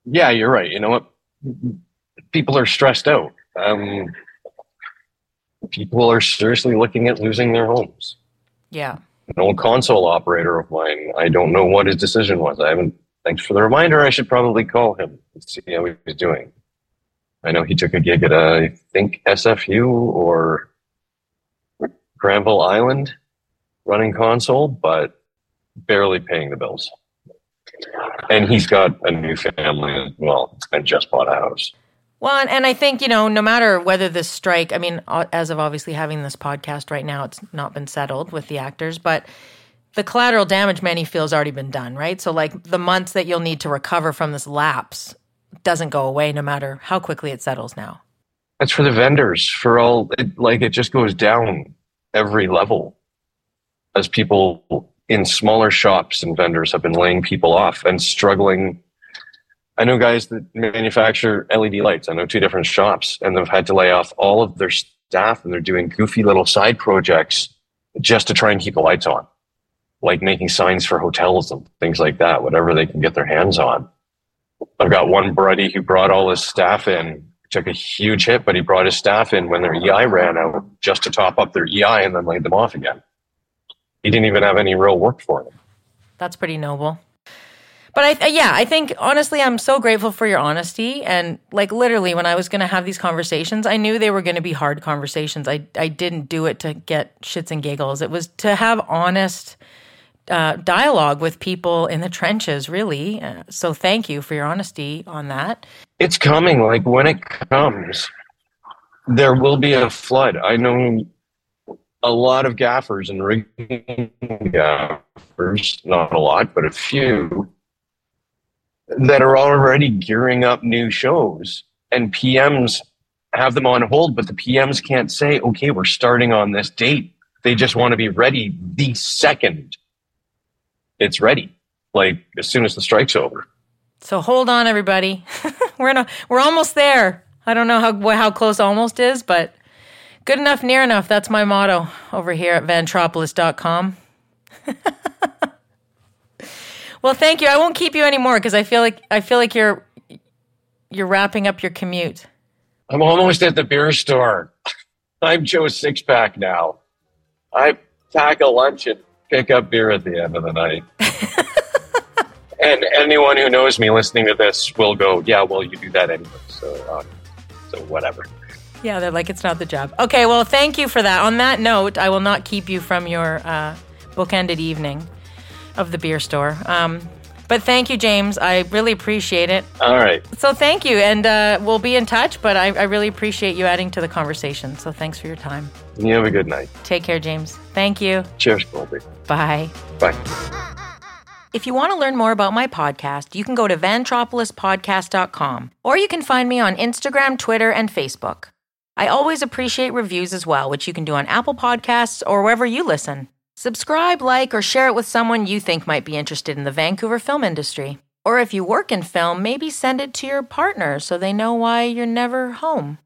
yeah, you're right. You know what? People are stressed out. Um, people are seriously looking at losing their homes. Yeah. An old console operator of mine. I don't know what his decision was. I haven't. Thanks for the reminder. I should probably call him and see how he's doing. I know he took a gig at uh, I think SFU or Granville Island, running console, but barely paying the bills. And he's got a new family as well, and just bought a house. Well, and, I think, you know, no matter whether this strike, I mean, as of obviously having this podcast right now, it's not been settled with the actors, but the collateral damage many feel has already been done, right? So, like, the months that you'll need to recover from this lapse doesn't go away no matter how quickly it settles now. That's for the vendors. For all, it, like it just goes down every level as people in smaller shops and vendors have been laying people off and struggling. I know guys that manufacture LED lights. I know two different shops, and they've had to lay off all of their staff, and they're doing goofy little side projects just to try and keep the lights on, like making signs for hotels and things like that, whatever they can get their hands on. I've got one buddy who brought all his staff in, took a huge hit, but he brought his staff in when their EI ran out just to top up their EI and then laid them off again. He didn't even have any real work for them. That's pretty noble. But I, yeah, I think honestly, I'm so grateful for your honesty. And like literally, when I was going to have these conversations, I knew they were going to be hard conversations. I, I didn't do it to get shits and giggles. It was to have honest uh, dialogue with people in the trenches, really. Uh, so thank you for your honesty on that. It's coming. Like when it comes, there will be a flood. I know a lot of gaffers and rigging gaffers, not a lot, but a few that are already gearing up new shows and PMs have them on hold, but the PMs can't say, okay, we're starting on this date. They just want to be ready the second it's ready, like as soon as the strike's over. So hold on, everybody. (laughs) we're a, we're almost there. I don't know how how close almost is, but good enough, near enough. That's my motto over here at vantropolis.com. (laughs) well, thank you. I won't keep you anymore because I feel like I feel like you're you're wrapping up your commute. I'm almost at the beer store. (laughs) I'm Joe Sixpack now. I pack a lunch and pick up beer at the end of the night. (laughs) and anyone who knows me listening to this will go, "Yeah, well, you do that anyway." So, um, so whatever. Yeah, they're like, it's not the job. Okay, well, thank you for that. On that note, I will not keep you from your uh, bookended evening of the beer store. Um, but thank you, James. I really appreciate it. All right. So thank you, and uh, we'll be in touch. But I, I really appreciate you adding to the conversation. So thanks for your time. You have a good night. Take care, James. Thank you. Cheers, Colby. Bye. Bye. If you want to learn more about my podcast, you can go to vantropolispodcast.com or you can find me on Instagram, Twitter, and Facebook. I always appreciate reviews as well, which you can do on Apple Podcasts or wherever you listen. Subscribe, like, or share it with someone you think might be interested in the Vancouver film industry. Or if you work in film, maybe send it to your partner so they know why you're never home.